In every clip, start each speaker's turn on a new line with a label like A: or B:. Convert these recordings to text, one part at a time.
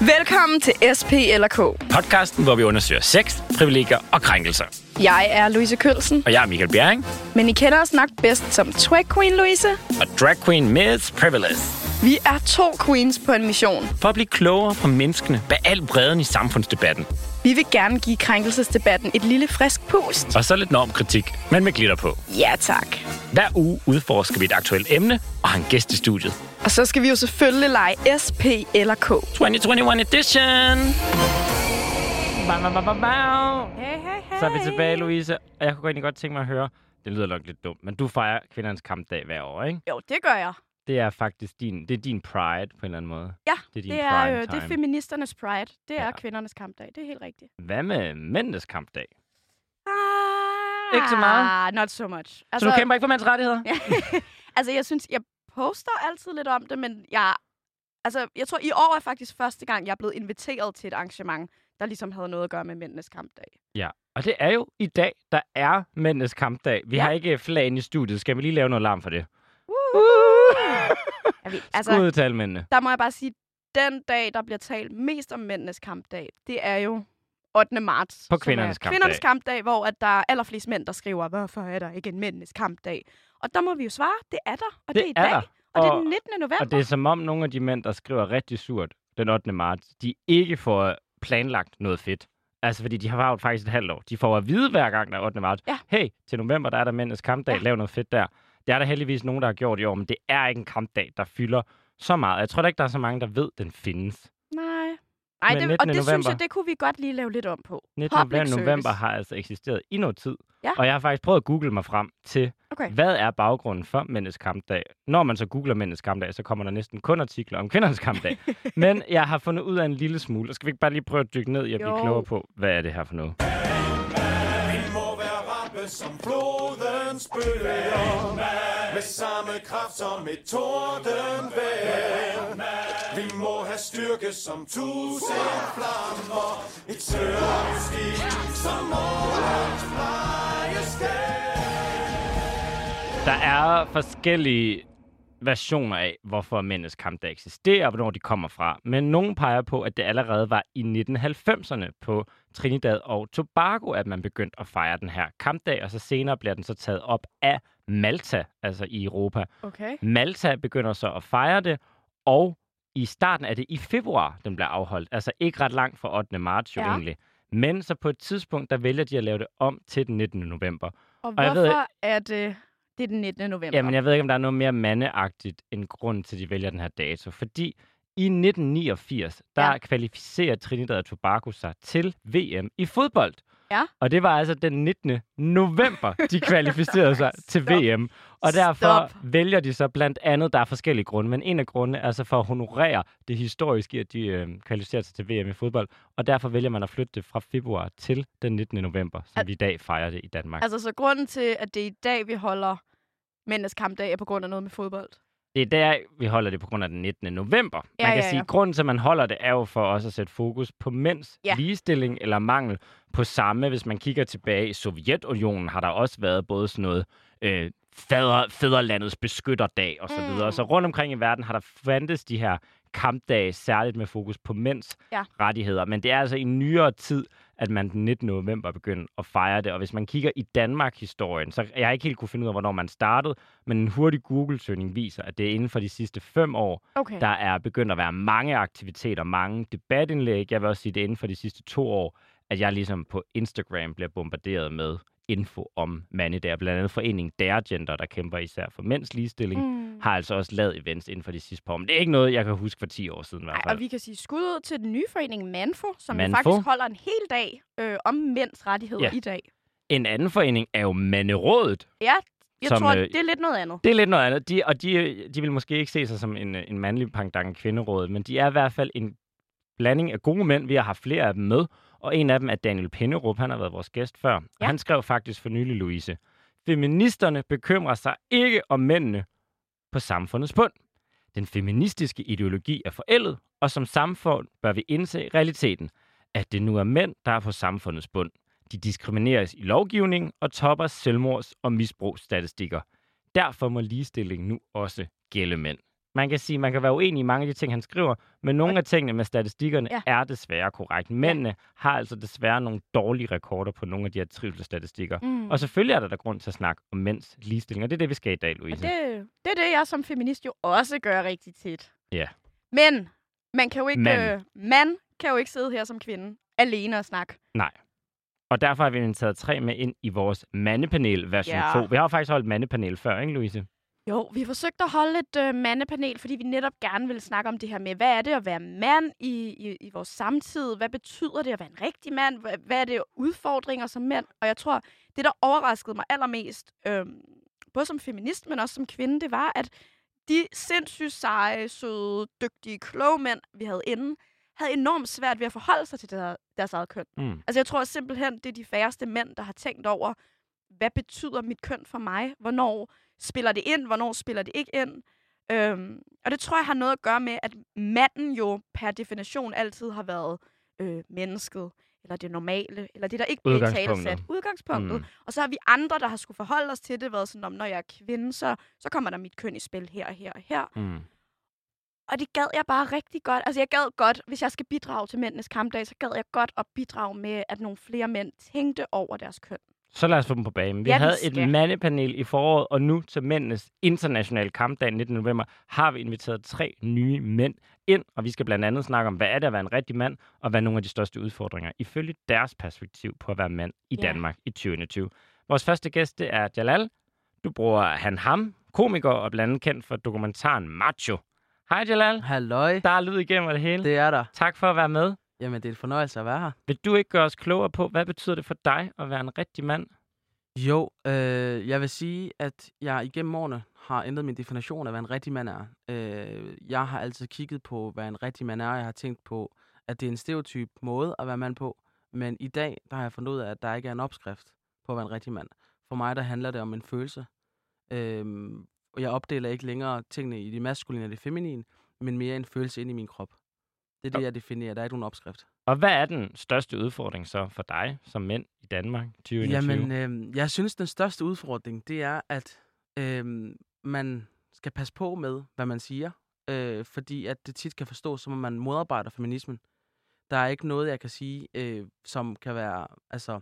A: Velkommen til SP eller K.
B: Podcasten, hvor vi undersøger sex, privilegier og krænkelser.
A: Jeg er Louise Kølsen,
B: Og jeg er Michael Bjerring,
A: men I kender os nok bedst som Twag Queen Louise.
B: og drag queen Miss Privilege.
A: Vi er to queens på en mission.
B: For at blive klogere på menneskene bag al bredden i samfundsdebatten.
A: Vi vil gerne give krænkelsesdebatten et lille frisk pust.
B: Og så lidt normkritik, men med glitter på.
A: Ja tak.
B: Hver uge udforsker vi et aktuelt emne og har en gæst i studiet.
A: Og så skal vi jo selvfølgelig lege SP eller K.
B: 2021 edition! Bow, bow, bow, bow.
A: Hey, hey, hey.
B: Så er vi tilbage, Louise. Og jeg kunne egentlig godt tænke mig at høre, det lyder nok lidt dumt, men du fejrer kvindernes kampdag hver år, ikke?
A: Jo, det gør jeg.
B: Det er faktisk din, det er din pride på en eller anden måde.
A: Ja,
B: Det er din
A: det er, øh, det er feministernes pride. Det er
B: Ja.
A: kvindernes kampdag. Det er helt rigtigt.
B: Hvad med mændenes kampdag?
A: Ah,
B: Ikke så meget?
A: Not so much.
B: Altså, så du kæmper ikke for mænds rettigheder?
A: Ja. altså, jeg synes, jeg poster altid lidt om det, men jeg... Altså, jeg tror, i år er faktisk første gang, jeg er blevet inviteret til et arrangement, der ligesom havde noget at gøre med mændenes kampdag.
B: Ja, og det er jo i dag, der er mændenes kampdag. Vi
A: Ja.
B: har ikke flag ind i studiet. Skal vi lige lave noget larm for det?
A: Ved,
B: Altså... Skud til mændene.
A: der må jeg bare sige, den dag, der bliver talt mest om mændenes kampdag, det er jo 8. marts.
B: På
A: er
B: kvindernes kampdag.
A: Kvindernes kampdag, hvor at der er allerflest mænd, der skriver, hvorfor er der ikke en mændenes kampdag? Og der må vi jo svare, det er der, og det,
B: Det
A: er i dag,
B: der.
A: og det er
B: Og-
A: den 19. november.
B: Og det er som om nogle af de mænd, der skriver rigtig surt den 8. marts, de ikke får planlagt noget fedt. Altså, fordi de har jo faktisk et halvt år. De får at vide hver gang, der er 8. marts.
A: Ja.
B: Hey, til november, der er der mændenes kampdag.
A: Ja.
B: Lav noget fedt der. Det er der heldigvis nogen, der har gjort i år, men det er ikke en kampdag, der fylder så meget. Jeg tror da ikke, der er så mange, der ved, den findes.
A: Nej. Ej, det,
B: 19.
A: og det synes
B: november.
A: jeg, det kunne vi godt lige lave lidt om på.
B: 19.
A: Public
B: november,
A: service.
B: har altså eksisteret i noget tid.
A: Ja.
B: Og jeg har faktisk prøvet at google mig frem til,
A: Okay.
B: hvad er baggrunden for mændenes kampdag? Når man så googler mændenes kampdag, så kommer der næsten kun artikler om kvindernes kampdag. Men jeg har fundet ud af en lille smule. Og skal vi ikke bare lige prøve at dykke ned i at blive klogere på, hvad er det her for noget?
C: Vi som flodens bølger Med samme kraft som et tordenvejr Vi må have styrke som tusind flammer Et sørgeskib som målens
B: Der er forskellige versioner af, hvorfor mændenes kampdag eksisterer, og hvornår de kommer fra. Men nogen peger på, at det allerede var i 1990'erne på Trinidad og Tobago, at man begyndte at fejre den her kampdag, og så senere bliver den så taget op af Malta, altså i Europa.
A: Okay.
B: Malta begynder så at fejre det, og i starten er det i februar, den bliver afholdt. Altså ikke ret langt fra 8. marts jo
A: Ja.
B: egentlig. Men så på et tidspunkt, der vælger de at lave det om til den 19. november.
A: Og,
B: Og jeg ved
A: hvorfor er det, det er den 19. november?
B: Jamen, jeg ved ikke, om der er noget mere mandeagtigt end grund til, at de vælger den her dato. Fordi i 1989, der
A: Ja.
B: kvalificerer Trinidad og Tobago sig til VM i fodbold.
A: Ja.
B: Og det var altså den 19. november, de kvalificerede sig til. VM. Og derfor
A: Stop.
B: vælger de så blandt andet, der er forskellige grunde, men en af grundene er så for at honorere det historiske, at de øh, kvalificerer sig til VM i fodbold. Og derfor vælger man at flytte det fra februar til den 19. november, som
A: Al-
B: vi i dag fejrer det i Danmark.
A: Altså, så grunden til, at det er i dag, vi holder mændenes kampdag, er på grund af noget med fodbold?
B: Det er der, vi holder det på grund af den 19. november. Man
A: Ja,
B: kan
A: ja,
B: sige,
A: ja.
B: at grunden til, at man holder det, er jo for også at sætte fokus på mænds
A: Ja.
B: ligestilling eller mangel på samme. Hvis man kigger tilbage i Sovjetunionen, har der også været både sådan noget øh, fader, fædrelandets beskytterdag osv. Så,
A: Mm.
B: videre. så rundt omkring i verden har der fandtes de her kampdage, særligt med fokus på mænds
A: Ja.
B: rettigheder. Men det er altså i nyere tid, at man den 19. november begyndte at fejre det. Og hvis man kigger i Danmark-historien, så jeg har ikke helt kunne finde ud af, hvornår man startede, men en hurtig Google-søgning viser, at det er inden for de sidste fem år,
A: Okay.
B: der er begyndt at være mange aktiviteter, mange debatindlæg. Jeg vil også sige, det er inden for de sidste to år, at jeg ligesom på Instagram bliver bombarderet med info om mandedag. Blandt andet foreningen Dare Gender, der kæmper især for mænds ligestilling, mm. Har altså også lavet events inden for de sidste par år. Men det er ikke noget, jeg kan huske for 10 år siden i hvert
A: Ej,
B: fald.
A: og vi kan sige skud ud til den nye forening Manfo, som
B: Manfo.
A: faktisk holder en hel dag øh, om mænds rettigheder
B: Ja.
A: i dag.
B: En anden forening er jo Manderådet.
A: Ja, jeg
B: Som,
A: tror,
B: øh,
A: det er lidt noget andet.
B: Det er lidt noget andet. De, og de, de vil måske ikke se sig som en, en mandlig pangdang af kvinderådet, men de er i hvert fald en blanding af gode mænd. Vi har haft flere af dem med, og en af dem er Daniel Pinderup. Han har været vores gæst før.
A: Ja.
B: Han skrev faktisk for nylig, Louise, Feministerne bekymrer sig ikke om mændene på samfundets bund. Den feministiske ideologi er forældet, og som samfund bør vi indse realiteten, at det nu er mænd, der er på samfundets bund. De diskrimineres i lovgivningen og topper selvmords- og misbrugsstatistikker. Derfor må ligestilling nu også gælde mænd. Man kan sige, man kan være uenig i mange af de ting, han skriver, men nogle af tingene med statistikkerne
A: Ja.
B: ja. er desværre korrekt. Mændene har altså desværre nogle dårlige rekorder på nogle af de her trivselsstatistikker.
A: Mm.
B: Og selvfølgelig er der da grund til at snakke om mænds ligestilling, og det er det, vi skal i dag,
A: Og
B: Louise.
A: det, det er det, jeg som feminist jo også gør rigtig tit.
B: Ja.
A: Men man kan jo ikke,
B: Mand.
A: øh, man kan jo ikke sidde her som kvinde alene og snakke.
B: Og derfor har vi inviteret tre med ind i vores mandepanel version
A: Ja.
B: 2. Vi har faktisk holdt mandepanel før, ikke Louise?
A: Jo, vi har forsøgt at holde et øh, mandepanel, fordi vi netop gerne vil snakke om det her med, hvad er det at være mand i, i, i vores samtid? Hvad betyder det at være en rigtig mand? Hvad, hvad er det udfordringer som mænd? Og jeg tror, det der overraskede mig allermest, øh, både som feminist, men også som kvinde, det var, at de sindssygt seje, søde, dygtige, kloge mænd, vi havde inde, havde enormt svært ved at forholde sig til der, deres eget køn.
B: Mm.
A: Altså, jeg tror simpelthen, det er de færreste mænd, der har tænkt over, hvad betyder mit køn for mig? Hvornår spiller det ind? Hvornår spiller det ikke ind? Øhm, og det tror jeg har noget at gøre med, at manden jo per definition altid har været øh, mennesket, eller det normale, eller det, der ikke bliver talesat. Udgangspunktet.
B: Mm.
A: Og så har vi andre, der har skulle forholde os til det, været sådan, om når jeg er kvinde, så, så kommer der mit køn i spil her og her og her.
B: Mm.
A: Og det gad jeg bare rigtig godt. Altså, jeg gad godt, hvis jeg skal bidrage til mændenes kampdag, så gad jeg godt at bidrage med, at nogle flere mænd tænkte over deres køn.
B: Så lad os få dem på banen. Vi
A: Ja,
B: havde et mandepanel i foråret, og nu til mændenes internationale kampdag 19. november har vi inviteret tre nye mænd ind, og vi skal blandt andet snakke om, hvad er det at være en rigtig mand, og hvad er nogle af de største udfordringer ifølge deres perspektiv på at være mand i
A: Ja.
B: Danmark i 2021. Vores første gæst, det er Jalal. Du bruger han ham, komiker og blandt andet kendt for dokumentaren Macho. Hej Jalal.
D: Halløj,
B: Der er lyd igennem det hele.
D: det er der.
B: Tak for at være med.
D: Jamen, det er en fornøjelse at være her.
B: Vil du ikke gøre os klogere på, hvad betyder det for dig at være en rigtig mand?
D: Jo, øh, jeg vil sige, at jeg igennem årene har ændret min definition af, hvad en rigtig mand er. Øh, jeg har altid kigget på, hvad en rigtig mand er. Jeg har tænkt på, at det er en stereotyp måde at være mand på. Men i dag, der har jeg fundet ud af, at der ikke er en opskrift på at være en rigtig mand. For mig, der handler det om en følelse. Øh, og jeg opdeler ikke længere tingene i det maskuline og det feminine, men mere en følelse ind i min krop. Det er det, jeg definerer. Der er ikke nogen opskrift.
B: Og hvad er den største udfordring så for dig som mænd i Danmark 2021?
D: Jamen, øh, jeg synes, den største udfordring, det er, at øh, man skal passe på med, hvad man siger. Øh, fordi at det tit kan forstås, som om man modarbejder feminismen. Der er ikke noget, jeg kan sige, øh, som kan være... Altså,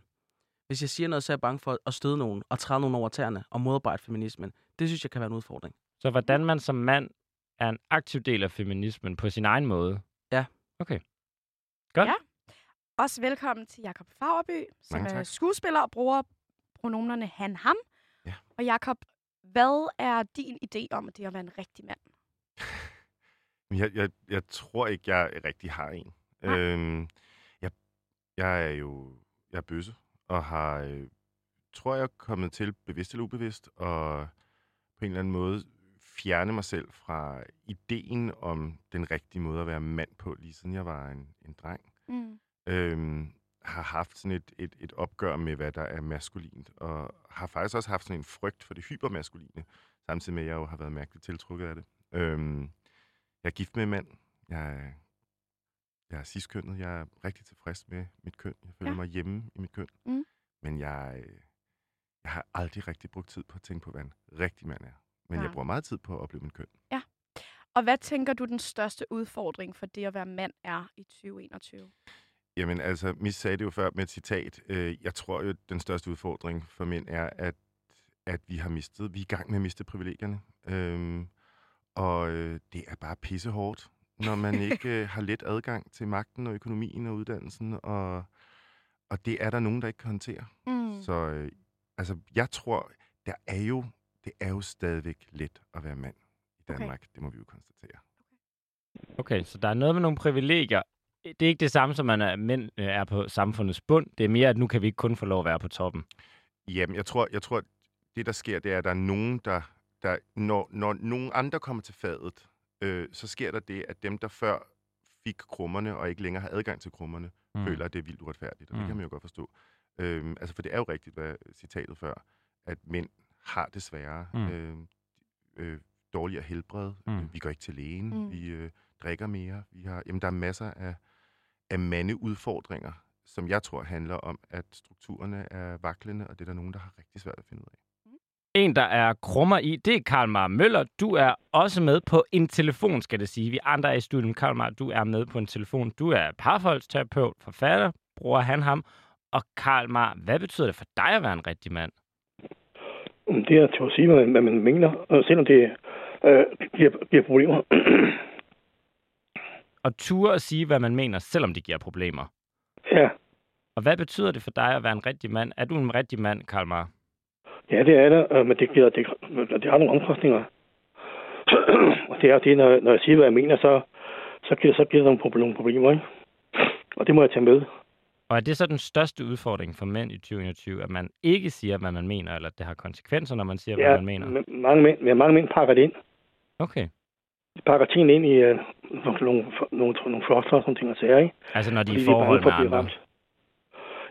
D: hvis jeg siger noget, så er jeg bange for at støde nogen og træde nogen over tæerne og modarbejde feminismen. Det synes jeg kan være en udfordring.
B: Så hvordan man som mand er en aktiv del af feminismen på sin egen måde? Okay. Godt.
A: Ja. Også velkommen til Jakob Fagerby, som er skuespiller og bruger pronomerne han, ham.
E: Ja.
A: Og Jakob, hvad er din idé om det at være en rigtig mand?
E: Jeg, jeg, jeg tror ikke, jeg rigtig har en.
A: Nej.
E: Øhm, jeg, jeg er jo jeg er bøsse, og har, øh, tror jeg, kommet til bevidst eller ubevidst, og på en eller anden måde fjerne mig selv fra ideen om den rigtige måde at være mand på, lige siden jeg var en, en dreng.
A: Mm.
E: Øhm, har haft sådan et, et, et opgør med, hvad der er maskulint, og har faktisk også haft sådan en frygt for det hypermaskuline, samtidig med, at jeg jo har været mærkeligt tiltrukket af det. Øhm, jeg er gift med en mand. Jeg er, jeg er ciskønnet. Jeg er rigtig tilfreds med mit køn. Jeg føler
A: Ja.
E: mig hjemme i mit køn.
A: Mm.
E: Men jeg, jeg har aldrig rigtig brugt tid på at tænke på, hvad en rigtig mand er. Men
A: Nej.
E: jeg bruger meget tid på at opleve mit køn.
A: Og hvad tænker du den største udfordring for det at være mand er i 2021?
E: Jamen altså, Mis sagde det jo før med et citat. Øh, jeg tror jo, den største udfordring for mænd er, at, at vi har mistet, vi er i gang med at miste privilegierne. Øhm, og øh, det er bare pissehårdt, når man ikke øh, har let adgang til magten og økonomien og uddannelsen. Og, og det er der nogen, der ikke kan håndtere.
A: Mm.
E: Så øh, altså, jeg tror, der er jo, det er jo stadigvæk let at være mand i
A: Okay.
E: Danmark. Det må vi jo konstatere.
B: Okay, så der er noget med nogle privilegier. Det er ikke det samme, som at man er, mænd øh, er på samfundets bund. Det er mere, at nu kan vi ikke kun få lov at være på toppen.
E: Jamen, jeg tror, jeg tror, det der sker, det er, at der er nogen, der, der når, når nogen andre kommer til fadet, øh, så sker der det, at dem, der før fik krummerne og ikke længere har adgang til krummerne, mm. føler, at det er vildt uretfærdigt. Og mm.
B: Mm.
E: det kan man jo godt forstå. Øhm, altså, for det er jo rigtigt, hvad citatet før, at mænd har det sværere.
B: Mm.
E: Mm. Øh, øh, dårligere helbred.
B: Mm.
E: Mm. Vi går ikke til lægen.
A: Mm.
E: Mm. Vi øh, drikker mere. Vi har, jamen, der er masser af, af mandeudfordringer, som jeg tror handler om, at strukturerne er vaklende, og det er der nogen, der har rigtig svært at finde ud af.
B: En, der er krummer i, det er Karl Mar Møller. Du er også med på en telefon, skal det sige. Vi andre er i studiet. Karl Mar, du er med på en telefon. Du er parforholdsterapeut, forfatter, bruger han ham. Og Karl Mar, hvad betyder det for dig at være en rigtig mand?
F: Det er til at sige, hvad man, mener, selvom det øh, giver, giver problemer.
B: Og ture at sige, hvad man mener, selvom det giver problemer.
F: ja,
B: Og hvad betyder det for dig at være en rigtig mand? Er du en rigtig mand, Karl Mar?
F: ja, det er det, øh, men det, giver, det, det har nogle omkostninger. og det er det, når, når jeg siger, hvad jeg mener, så, så giver, så giver det nogle, nogle problemer, ikke? Og det må jeg tage med.
B: Og er det så den største udfordring for mænd i 2021, at man ikke siger, hvad man mener, eller at det har konsekvenser, når man siger,
F: Ja,
B: hvad man mener?
F: men mange mænd, men mange mænd pakker det ind.
B: Okay.
F: De pakker tingene ind i øh, nogle, nogle, nogle, nogle floster og sådan ting og sager, ikke?
B: Altså når de er i forhold med andre.
F: ramt.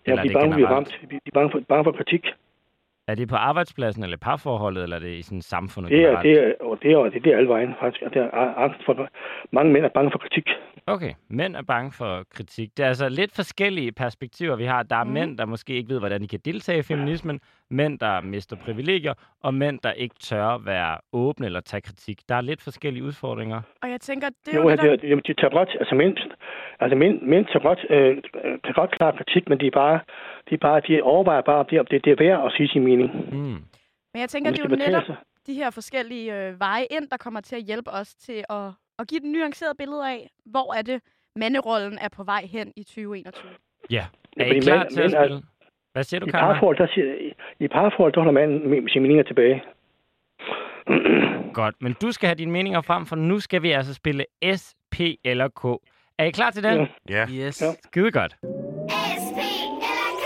F: Ja, de er bange for at ramt. De er bange for, bange for kritik.
B: Er det på arbejdspladsen, eller parforholdet, eller er det i sådan samfundet
F: Det er,
B: generelt?
F: det er, og det er, det er, det er alle vejen, faktisk. Og det er angst for, mange mænd er bange for kritik.
B: Okay, mænd er bange for kritik. Det er altså lidt forskellige perspektiver, vi har. Der er mm. mænd, der måske ikke ved, hvordan de kan deltage i feminismen, mænd, der mister privilegier, og mænd, der ikke tør være åbne eller tage kritik. Der er lidt forskellige udfordringer.
A: Og jeg tænker, det er
F: Jo,
A: jo
F: jo
A: det, der...
F: det, det, de tager godt, altså mænd, altså mænd, mænd tager godt, øh, tager godt klar kritik, men de er bare, de er bare, de overvejer bare, om det, om det, det er værd at sige sin mening.
B: Mm.
A: Men jeg tænker, det er jo netop de her forskellige øh, veje ind, der kommer til at hjælpe os til at, at give et nuanceret billede af, hvor er det, manderollen er på vej hen i 2021.
B: Ja. Er I klar til at spille? Hvad siger du,
F: I
B: Karl?
F: parforhold, der siger, i, i parforhold, der holder manden sine meninger tilbage.
B: Godt, men du skal have dine meninger frem, for nu skal vi altså spille S, P eller K. Er I klar til den?
F: Ja.
E: Ja,
D: Yes.
F: Ja.
B: Skide godt.
G: SP eller K?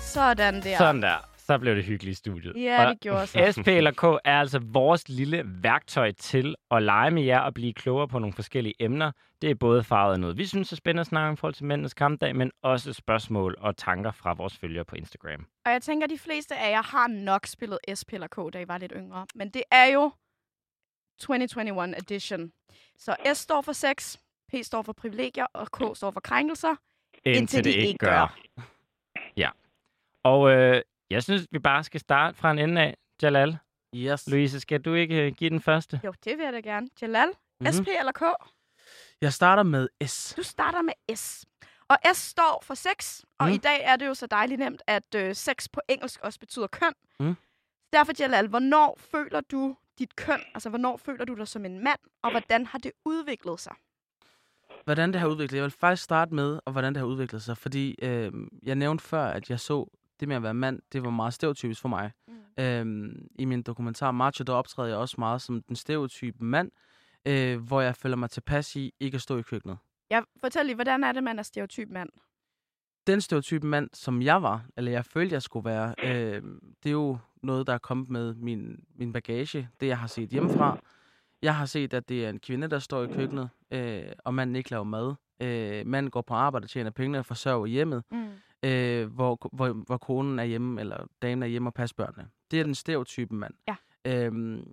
A: Sådan der.
B: Sådan der. Så blev det hyggeligt i studiet.
A: Ja,
B: Og
A: det gjorde så.
B: SP eller K er altså vores lille værktøj til at lege med jer og blive klogere på nogle forskellige emner. Det er både farvet af noget, vi synes er spændende at snakke om i forhold til mændenes kampdag, men også spørgsmål og tanker fra vores følgere på Instagram.
A: Og jeg tænker, at de fleste af jer har nok spillet SP eller K, da I var lidt yngre. Men det er jo 2021 edition. Så S står for sex, P står for privilegier, og K står for krænkelser. Indtil de ikke gør.
B: Ja. Og øh, jeg synes, vi bare skal starte fra en ende af. Jalal,
D: Yes.
B: Louise, skal du ikke øh, give den første?
A: Jo, det vil jeg da gerne. Jalal,
D: Mhm.
A: SP eller K?
D: Jeg starter med S.
A: Du starter med S. Og S står for sex, og
D: Mm.
A: i dag er det jo så dejligt nemt, at øh, sex på engelsk også betyder køn.
D: Mm.
A: Derfor, Jalal, hvornår føler du dit køn? Altså, hvornår føler du dig som en mand, og hvordan har det udviklet sig?
D: Hvordan det har udviklet sig. Jeg vil faktisk starte med, og hvordan det har udviklet sig. Fordi øh, jeg nævnte før, at jeg så det med at være mand, det var meget stereotypisk for mig.
A: Mm.
D: Øhm, I min dokumentar Macho, der optræder jeg også meget som den stereotype mand, øh, hvor jeg føler mig tilpas i ikke at stå i køkkenet.
A: Jeg fortæl lige, hvordan er det, man er stereotyp mand?
D: Den stereotype mand, som jeg var, eller jeg følte, jeg skulle være, øh, det er jo noget, der er kommet med min, min bagage, det jeg har set hjemmefra. Jeg har set, at det er en kvinde, der står i køkkenet, øh, og manden ikke laver mad. Øh, manden går på arbejde og tjener penge og forsørger hjemmet,
A: Mm.
D: Øh, hvor, hvor, hvor konen er hjemme, eller damen er hjemme og passer børnene. Det er den stereotype mand.
A: Ja.
D: Øhm,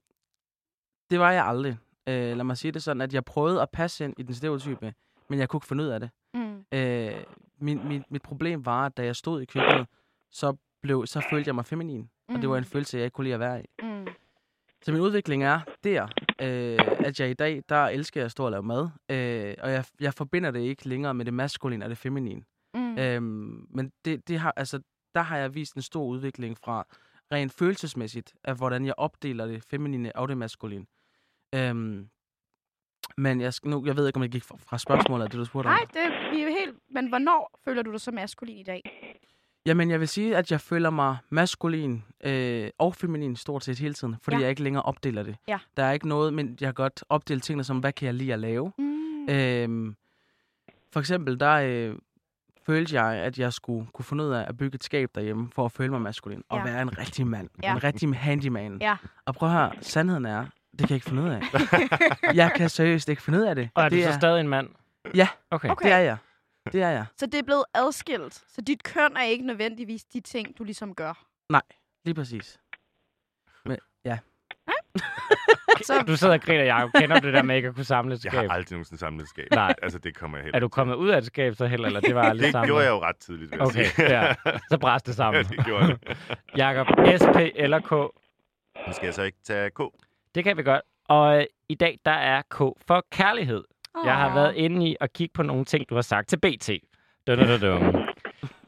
D: det var jeg aldrig. Øh, lad mig sige det sådan, at jeg prøvede at passe ind i den stereotype, men jeg kunne ikke finde ud af det.
A: Mm.
D: Øh, min, min, mit problem var, at da jeg stod i køkkenet, så, blev, så følte jeg mig feminin. Og det var en
A: Mm.
D: følelse, jeg ikke kunne lide at være i.
A: Mm.
D: Så min udvikling er der, øh, at jeg i dag, der elsker jeg at stå og lave mad. Øh, og jeg, jeg forbinder det ikke længere med det maskuline og det feminine.
A: Mm.
D: Øhm, men det, det har, altså, der har jeg vist en stor udvikling fra rent følelsesmæssigt, af hvordan jeg opdeler det feminine og det maskuline. Øhm, men jeg, nu, jeg ved ikke, om jeg gik fra, fra spørgsmålet det, du spurgte om.
A: Nej, det vi er helt... Men hvornår føler du dig så maskulin i dag?
D: Jamen, jeg vil sige, at jeg føler mig maskulin øh, og feminin stort set hele tiden, fordi
A: Ja.
D: jeg ikke længere opdeler det.
A: Ja.
D: Der er ikke noget, men jeg har godt opdelt tingene som, hvad kan jeg lide at lave?
A: Mm.
D: Øhm, for eksempel, der øh, følte jeg, at jeg skulle kunne finde ud af at bygge et skab derhjemme, for at føle mig maskulin, og
A: Ja.
D: være en rigtig mand.
A: Ja.
D: En rigtig handyman.
A: Ja.
D: Og prøv at høre, sandheden er, det kan jeg ikke finde ud af. jeg kan seriøst ikke finde ud af det.
B: Og er du
D: det
B: så stadig en mand?
D: Ja.
B: Okay.
A: Okay.
D: Det er jeg. Det er jeg.
A: Så det er blevet adskilt. Så dit køn er ikke nødvendigvis de ting, du ligesom gør.
D: Lige præcis. Men, ja.
A: Så
B: Du sidder og griner, Jacob. Kender du det der med ikke at kunne samle et
E: Jeg
B: skab?
E: har aldrig nogensinde samlet et skab.
B: Nej.
E: Altså, det kommer jeg heller
B: Er du kommet ud af et skab så heller, eller det var aldrig
E: Det
B: samlet?
E: gjorde jeg jo ret tidligt, vil jeg
B: Okay,
E: sige.
B: ja. Så bræs det
E: ja,
B: sammen.
E: det gjorde det.
B: Jakob, SP eller K?
E: Nu skal jeg så ikke tage K.
B: Det kan vi godt. Og øh, i dag, der er K for kærlighed. Jeg har været inde i at kigge på nogle ting, du har sagt til BT. Dun, dun, dun.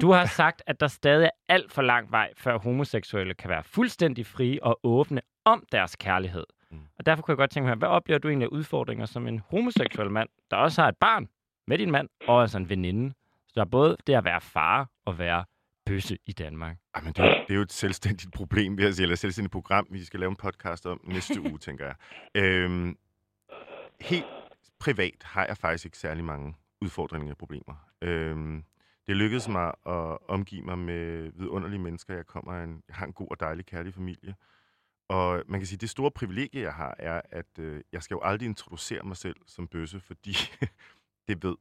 B: Du har sagt, at der stadig er alt for lang vej, før homoseksuelle kan være fuldstændig frie og åbne om deres kærlighed.
E: Mm.
B: Og derfor kunne jeg godt tænke mig, hvad oplever du egentlig af udfordringer som en homoseksuel mand, der også har et barn med din mand, og altså en veninde? Så der er både det at være far og være bøsse i Danmark.
E: Ej, men det, er, jo- det er jo et selvstændigt problem, vil jeg sige, eller et selvstændigt program, vi skal lave en podcast om næste uge, tænker jeg. Øhm, helt privat har jeg faktisk ikke særlig mange udfordringer og problemer. Øhm, det lykkedes mig at omgive mig med vidunderlige mennesker. Jeg kommer af en, jeg har en god og dejlig, kærlig familie. Og man kan sige, at det store privilegie, jeg har, er, at øh, jeg skal jo aldrig introducere mig selv som bøsse, fordi det ved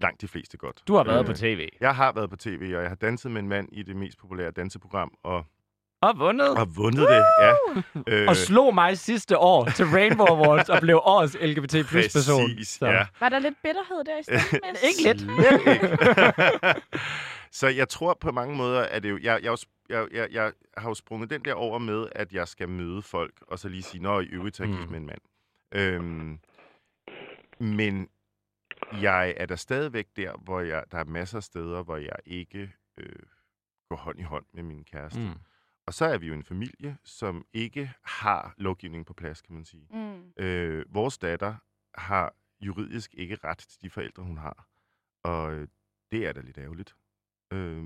E: langt de fleste godt.
B: Du har været
E: Øh,
B: på tv
E: Jeg har været på tv, og jeg har danset med en mand i det mest populære danseprogram, og
B: og vundet.
E: og vundet det, ja. Øh,
B: og slog mig sidste år til Rainbow Awards og blev årets LGBT plus person.
E: Præcis, ja.
A: Var der lidt bitterhed der i? Mads?
B: Ikke lidt.
E: Så jeg tror på mange måder, at det jo, jeg, jeg, er jo jeg, jeg, jeg har jo sprunget den der over med, at jeg skal møde folk, og så lige sige, nå, i øvrigt tager
B: Mm.
E: med en mand. Øhm, men jeg er der stadigvæk der, hvor jeg, der er masser af steder, hvor jeg ikke øh, går hånd i hånd med min kæreste. Mm. Og så er vi jo en familie, som ikke har lovgivningen på plads, kan man sige.
A: Mm.
E: Øh, vores datter har juridisk ikke ret til de forældre, hun har. Og øh, det er da lidt ærgerligt. Øh,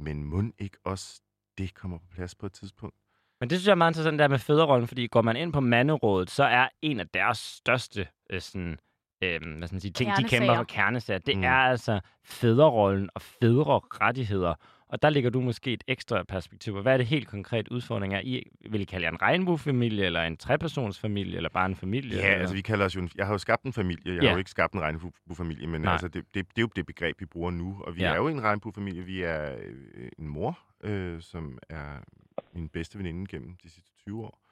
E: men må ikke også det kommer på plads på et tidspunkt?
B: Men det synes jeg er meget interessant der med fædrerollen, fordi går man ind på manderådet, så er en af deres største øh, sådan, øh, hvad skal man sige, ting, de kæmper for kernesager, det
E: Mm.
B: er altså fædrerollen og fædrerettigheder. Og der ligger du måske et ekstra perspektiv. Hvad er det helt konkret udfordring er? I vil I kalde jer en regnbuefamilie, eller en trepersonsfamilie, eller bare en familie?
E: Ja,
B: eller?
E: altså vi kalder os jo en, Jeg har jo skabt en familie. Jeg
B: Ja.
E: har jo ikke skabt en regnbuefamilie, men
B: Nej.
E: altså, det, det, det er jo det begreb, vi bruger nu. Og vi
B: Ja.
E: er jo en regnbuefamilie. Vi er øh, en mor, øh, som er min bedste veninde gennem de sidste 20 år.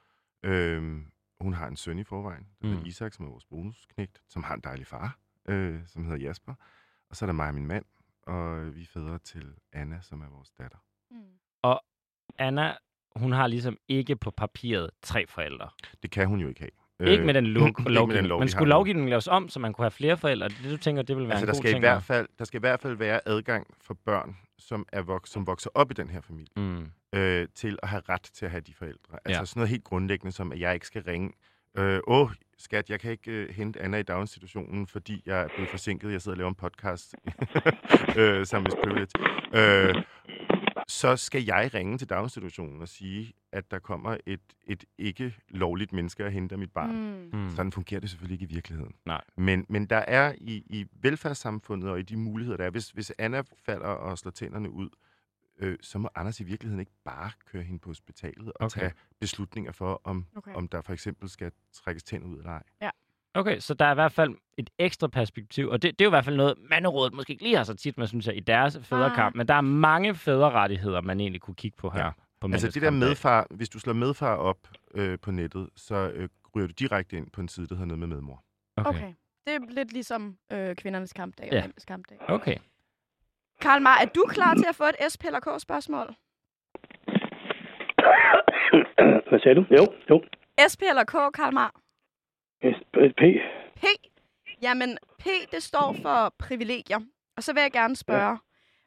E: Øh, hun har en søn i forvejen, der hedder
B: Mm.
E: Isak, som er vores bonusknægt, som har en dejlig far, øh, som hedder Jasper. Og så er der mig og min mand, og vi er fædre til Anna, som er vores datter.
A: Mm.
B: Anna, hun har ligesom ikke på papiret tre forældre.
E: Det kan hun jo ikke have.
B: Ikke med den lo-
E: ikke med den
B: lovgivning.
E: lov,
B: Men
E: vi
B: skulle lovgivningen laves om, så man kunne have flere forældre? Det, du tænker, det vil være
E: Altså,
B: en
E: der
B: god
E: skal, i
B: ting?
E: hvert fald, der skal i hvert fald være adgang for børn, som, er vok- som vokser op i den her familie.
B: Mm.
E: øh, til at have ret til at have de forældre. Altså
B: Ja.
E: sådan noget helt grundlæggende, som at jeg ikke skal ringe. Øh, Åh, skat, jeg kan ikke øh, hente Anna i daginstitutionen, fordi jeg er blevet forsinket. Jeg sidder og laver en podcast øh, sammen med Privilege. Øh, så skal jeg ringe til daginstitutionen og sige, at der kommer et, et ikke lovligt menneske og henter mit barn. Mm.
A: Mm.
E: Sådan fungerer det selvfølgelig ikke i virkeligheden.
B: Nej.
E: Men, men der er i, i velfærdssamfundet og i de muligheder, der er, hvis, hvis Anna falder og slår tænderne ud, øh, så må Anders i virkeligheden ikke bare køre hende på hospitalet og
B: Okay.
E: tage beslutninger for, om,
A: Okay.
E: om der for eksempel skal trækkes tænder ud eller ej.
B: Okay, så der er i hvert fald et ekstra perspektiv, og det, det er jo i hvert fald noget, manderådet måske ikke lige har så tit med, synes jeg, i deres fædrekamp,
A: Ah.
B: men der er mange fædrerettigheder, man egentlig kunne kigge på her.
E: Ja.
B: På
E: Altså det der medfar, hvis du slår medfar op øh, på nettet, så øh, ryger du direkte ind på en side, der hedder noget med medmor.
B: Okay.
A: Okay. Det er lidt ligesom øh, kvindernes kampdag og
B: Ja.
A: mændenes kampdag.
B: okay.
A: Karl Mar, er du klar til at få et SP eller K-spørgsmål?
F: Hvad sagde du? Jo, jo.
A: SP eller K, Karl Mar?
F: SP.
A: P. Jamen, P, det står for privilegier. Og så vil jeg gerne spørge, ja.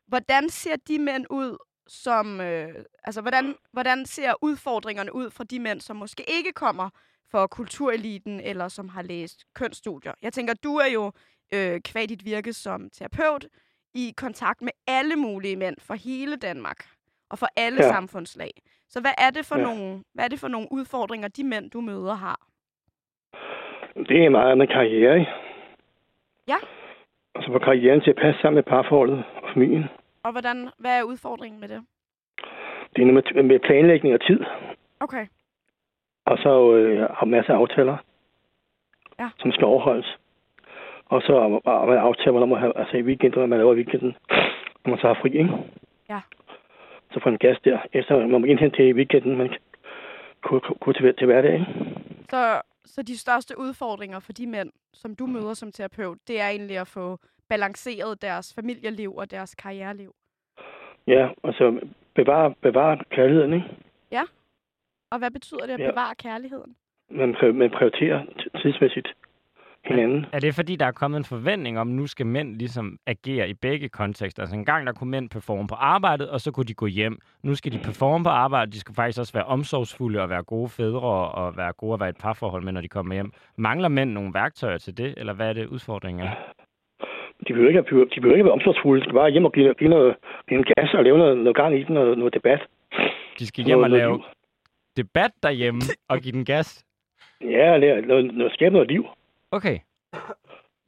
A: hvordan ser de mænd ud, som... Øh, altså, hvordan, hvordan ser udfordringerne ud fra de mænd, som måske ikke kommer for kultureliten, eller som har læst kønsstudier? Jeg tænker, du er jo øh, kvad dit virke som terapeut i kontakt med alle mulige mænd fra hele Danmark og for alle ja. Samfundslag. Så hvad er det for
F: Ja.
A: nogle hvad er det for nogle udfordringer de mænd du møder har?
F: Det er meget med karriere, ikke?
A: Ja.
F: Og så få karrieren til at passe sammen med parforholdet og familien.
A: Og hvordan hvad er udfordringen med det?
F: Det er noget med, med planlægning og tid.
A: Okay.
F: Og så øh, har masser af aftaler,
A: Ja.
F: som skal overholdes. Og så har man aftaler, man har, altså i weekenden, hvad man laver i weekenden, når man så har fri, ikke?
A: Ja.
F: Så får en gas der. Efter man må indhente i weekenden, man kunne, kunne til, til hverdag, ikke?
A: Så så de største udfordringer for de mænd, som du møder som terapeut, det er egentlig at få balanceret deres familieliv og deres karriereliv.
F: Ja, altså bevare, bevare kærligheden, ikke?
A: Og hvad betyder det at
F: Ja.
A: bevare kærligheden?
F: Man, man prioriterer tidsmæssigt hinanden.
B: Er det fordi, der er kommet en forventning om, nu skal mænd ligesom agere i begge kontekster? Altså en gang, der kunne mænd performe på arbejdet, og så kunne de gå hjem. Nu skal de performe på arbejdet, de skal faktisk også være omsorgsfulde og være gode fædre og være gode at være i et parforhold med, når de kommer hjem. Mangler mænd nogle værktøjer til det, eller hvad er det udfordringen er?
F: De behøver ikke, at- de behøver ikke at være omsorgsfulde. De skal bare hjem og give, give noget, give en gas og lave noget, noget gang i den og noget debat.
B: De skal hjem og
F: noget,
B: lave
F: liv.
B: debat derhjemme og give den gas.
F: Ja, lave, noget, noget, skabe noget liv.
B: Okay.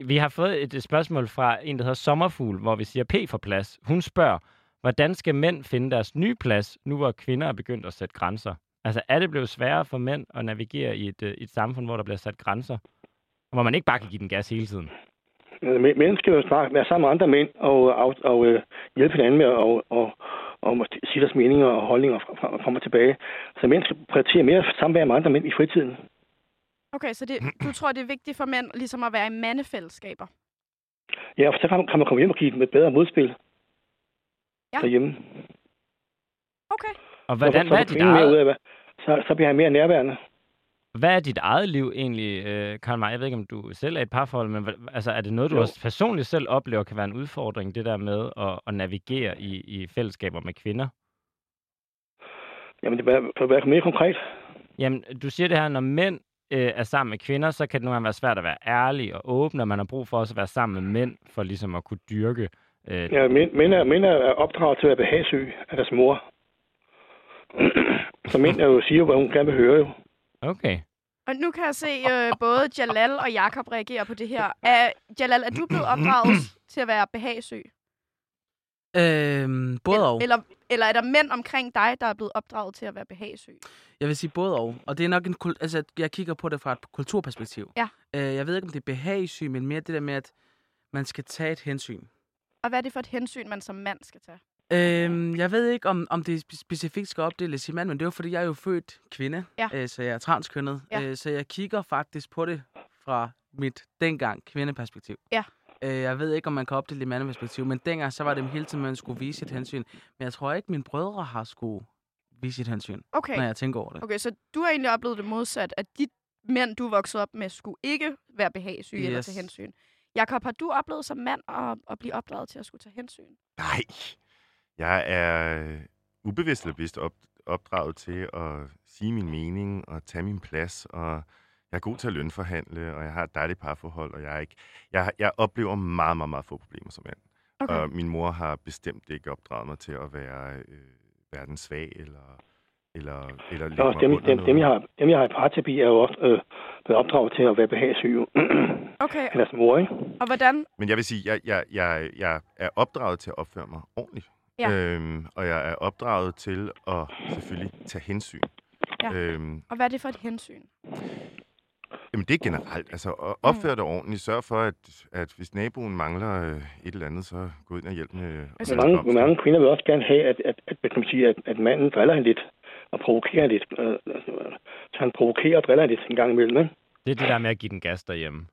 B: Vi har fået et spørgsmål fra en, der hedder Sommerfugl, hvor vi siger P for plads. Hun spørger, hvordan skal mænd finde deres nye plads, nu hvor kvinder er begyndt at sætte grænser? Altså, er det blevet sværere for mænd at navigere i et, øh, et samfund, hvor der bliver sat grænser? Hvor man ikke bare kan give den gas hele tiden?
F: Øh, mænd skal jo snart være sammen med andre mænd og, og, og øh, hjælpe hinanden med at og, og, og sige deres meninger og holdninger frem og tilbage. Så mænd skal prioritere mere samvær med andre mænd i fritiden.
A: Okay, så det, du tror, det er vigtigt for mænd ligesom at være i mandefællesskaber?
F: Ja, for så kan man, kan man komme hjem og give dem et bedre modspil
A: Ja.
F: derhjemme.
A: Okay.
B: Og hvordan,
F: så,
B: hvad, er
F: så,
B: dit
F: ud
B: eget,
F: af, så, så bliver han mere nærværende.
B: hvad er dit eget liv egentlig, øh, Karl May? Jeg ved ikke, om du selv er i et parforhold, men altså, er det noget, du
F: Jo.
B: også personligt selv oplever kan være en udfordring, det der med at, at navigere i, i fællesskaber med kvinder?
F: Jamen, det er for at være mere konkret.
B: Jamen, du siger det her, når mænd øh, er sammen med kvinder, så kan det nogle gange være svært at være ærlig og åben, og man har brug for også at være sammen med mænd, for ligesom at kunne dyrke. Øh,
F: Ja, mænd, mænd, er, mænd er opdraget til at være behagsøg af deres mor. så mænd er jo siger, hvad hun gerne vil høre jo.
B: Okay.
A: Og nu kan jeg se øh, både Jalal og Jakob reagere på det her. Er, Jalal, er du blevet opdraget til at være behagsøg?
D: Øhm, både
A: eller,
D: og.
A: Eller, eller er der mænd omkring dig, der er blevet opdraget til at være behagsøg?
D: Jeg vil sige både og. Og det er nok en kul- altså, jeg kigger på det fra et kulturperspektiv.
A: Ja.
D: Øh, jeg ved ikke, om det er behagsyn, men mere det der med, at man skal tage et hensyn.
A: Og hvad er det for et hensyn, man som mand skal tage?
D: Øhm, jeg ved ikke, om, om det spe- specifikt skal opdeles i mand, men det er fordi jeg er jo født kvinde,
A: Ja.
D: øh, så jeg er transkønnet.
A: Ja.
D: Øh, så jeg kigger faktisk på det fra mit dengang kvindeperspektiv.
A: Ja.
D: Øh, jeg ved ikke, om man kan opdele det i mandeperspektiv, men dengang så var det hele tiden, man skulle vise et hensyn. Men jeg tror ikke, mine brødre har skulle vise et hensyn,
A: Okay.
D: når jeg tænker over det.
A: Okay, så du har egentlig oplevet det modsat, at de mænd, du voksede op med, skulle ikke være behagssyge yes. eller tage hensyn. Jakob, har du oplevet som mand at, at blive opdraget til at skulle tage hensyn?
E: Nej, jeg er øh, ubevidst eller bevidst op, opdraget til at sige min mening og tage min plads, og jeg er god til at lønforhandle, og jeg har et dejligt parforhold, og jeg, er ikke, jeg, jeg oplever meget, meget, meget få problemer som mand.
A: Okay.
E: Og min mor har bestemt ikke opdraget mig til at være øh, verdens svag, eller, eller, eller lægge mig
F: dem,
E: under
F: dem,
E: noget.
F: dem, jeg har, dem, jeg har i parterapi, er jo også øh, blevet opdraget til at være behagssyg jo.
A: Okay,
F: af deres mor, ikke?
A: og hvordan...
E: Men jeg vil sige, jeg, jeg, jeg, jeg er opdraget til at opføre mig ordentligt.
A: Ja.
E: Øhm, og jeg er opdraget til at selvfølgelig tage hensyn.
A: Ja.
E: Øhm,
A: Og hvad er det for et hensyn?
E: Jamen det er generelt. Altså at opføre det ordentligt. Sørg for, at, at hvis naboen mangler øh, et eller andet, så gå ind og hjælp med
A: Altså,
F: mange, mange kvinder vil også gerne have, at, at, at, hvad kan man sige, at, at manden driller hende lidt og provokerer lidt. Øh, altså, så han provokerer og driller lidt en gang imellem, ikke?
B: Det er det der med at give den gas derhjemme.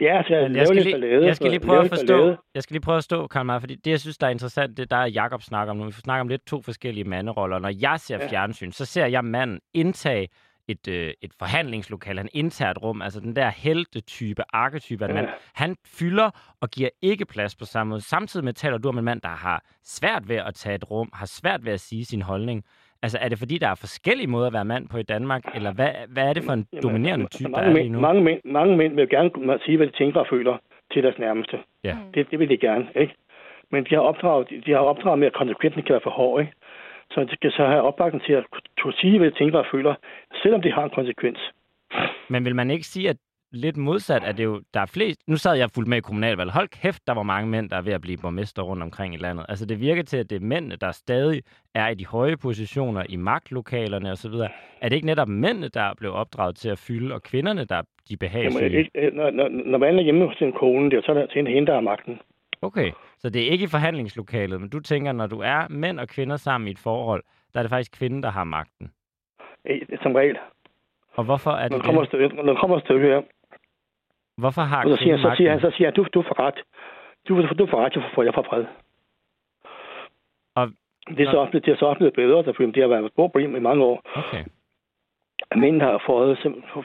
F: Ja, så jeg,
B: Men
F: lave
B: jeg skal, lige,
F: ballade.
B: jeg skal lige prøve at forstå,
F: ballade.
B: jeg skal lige prøve at forstå, Karl May, fordi det, jeg synes, der er interessant, det er der er Jakob snakker om nu. Vi snakker om lidt to forskellige manderoller. Når jeg ser
F: Ja.
B: fjernsyn, så ser jeg manden indtage et, øh, et forhandlingslokal. Han indtager et rum, altså den der heltetype, arketype af en mand. Han fylder og giver ikke plads på samme måde. Samtidig med taler du om en mand, der har svært ved at tage et rum, har svært ved at sige sin holdning. Altså, er det fordi, der er forskellige måder at være mand på i Danmark? Eller hvad, hvad er det for en
F: Jamen,
B: dominerende
F: altså,
B: type, der
F: mange
B: er
F: mænd,
B: lige nu?
F: Mange mænd, mange mænd vil gerne sige, hvad de tænker og føler til deres nærmeste.
B: Ja.
F: Det, det vil de gerne, ikke? Men de har opdraget, de, har opdraget med, at konsekvensen kan være for hård, ikke? Så de skal så have opbakning til at kunne sige, hvad de tænker og føler, selvom det har en konsekvens.
B: Men vil man ikke sige, at lidt modsat er det jo, der er flest... Nu sad jeg fuldt med i kommunalvalg. Hold kæft, der var mange mænd, der er ved at blive borgmester rundt omkring i landet. Altså det virker til, at det er mændene, der stadig er i de høje positioner i magtlokalerne osv. Er det ikke netop mændene, der blev opdraget til at fylde, og kvinderne, der er de
F: Jamen,
B: behagesyge?
F: ikke, når, når, når man er hjemme hos sin kone, det er jo så er der til hende, der har magten.
B: Okay, så det er ikke i forhandlingslokalet, men du tænker, når du er mænd og kvinder sammen i et forhold, der er det faktisk kvinden, der har magten.
F: Som regel.
B: Og hvorfor er
F: Når
B: det
F: der kommer,
B: det?
F: et stykke, når kommer et stykke her,
B: Hvorfor har
F: så siger, så siger han, så siger han, du, du får ret. Du, du får ret, jeg får, jeg får fred.
B: Og-
F: det er, så blevet- det er så også blevet bedre, fordi det har været et stort problem i mange år.
B: Okay.
F: mænd har fået,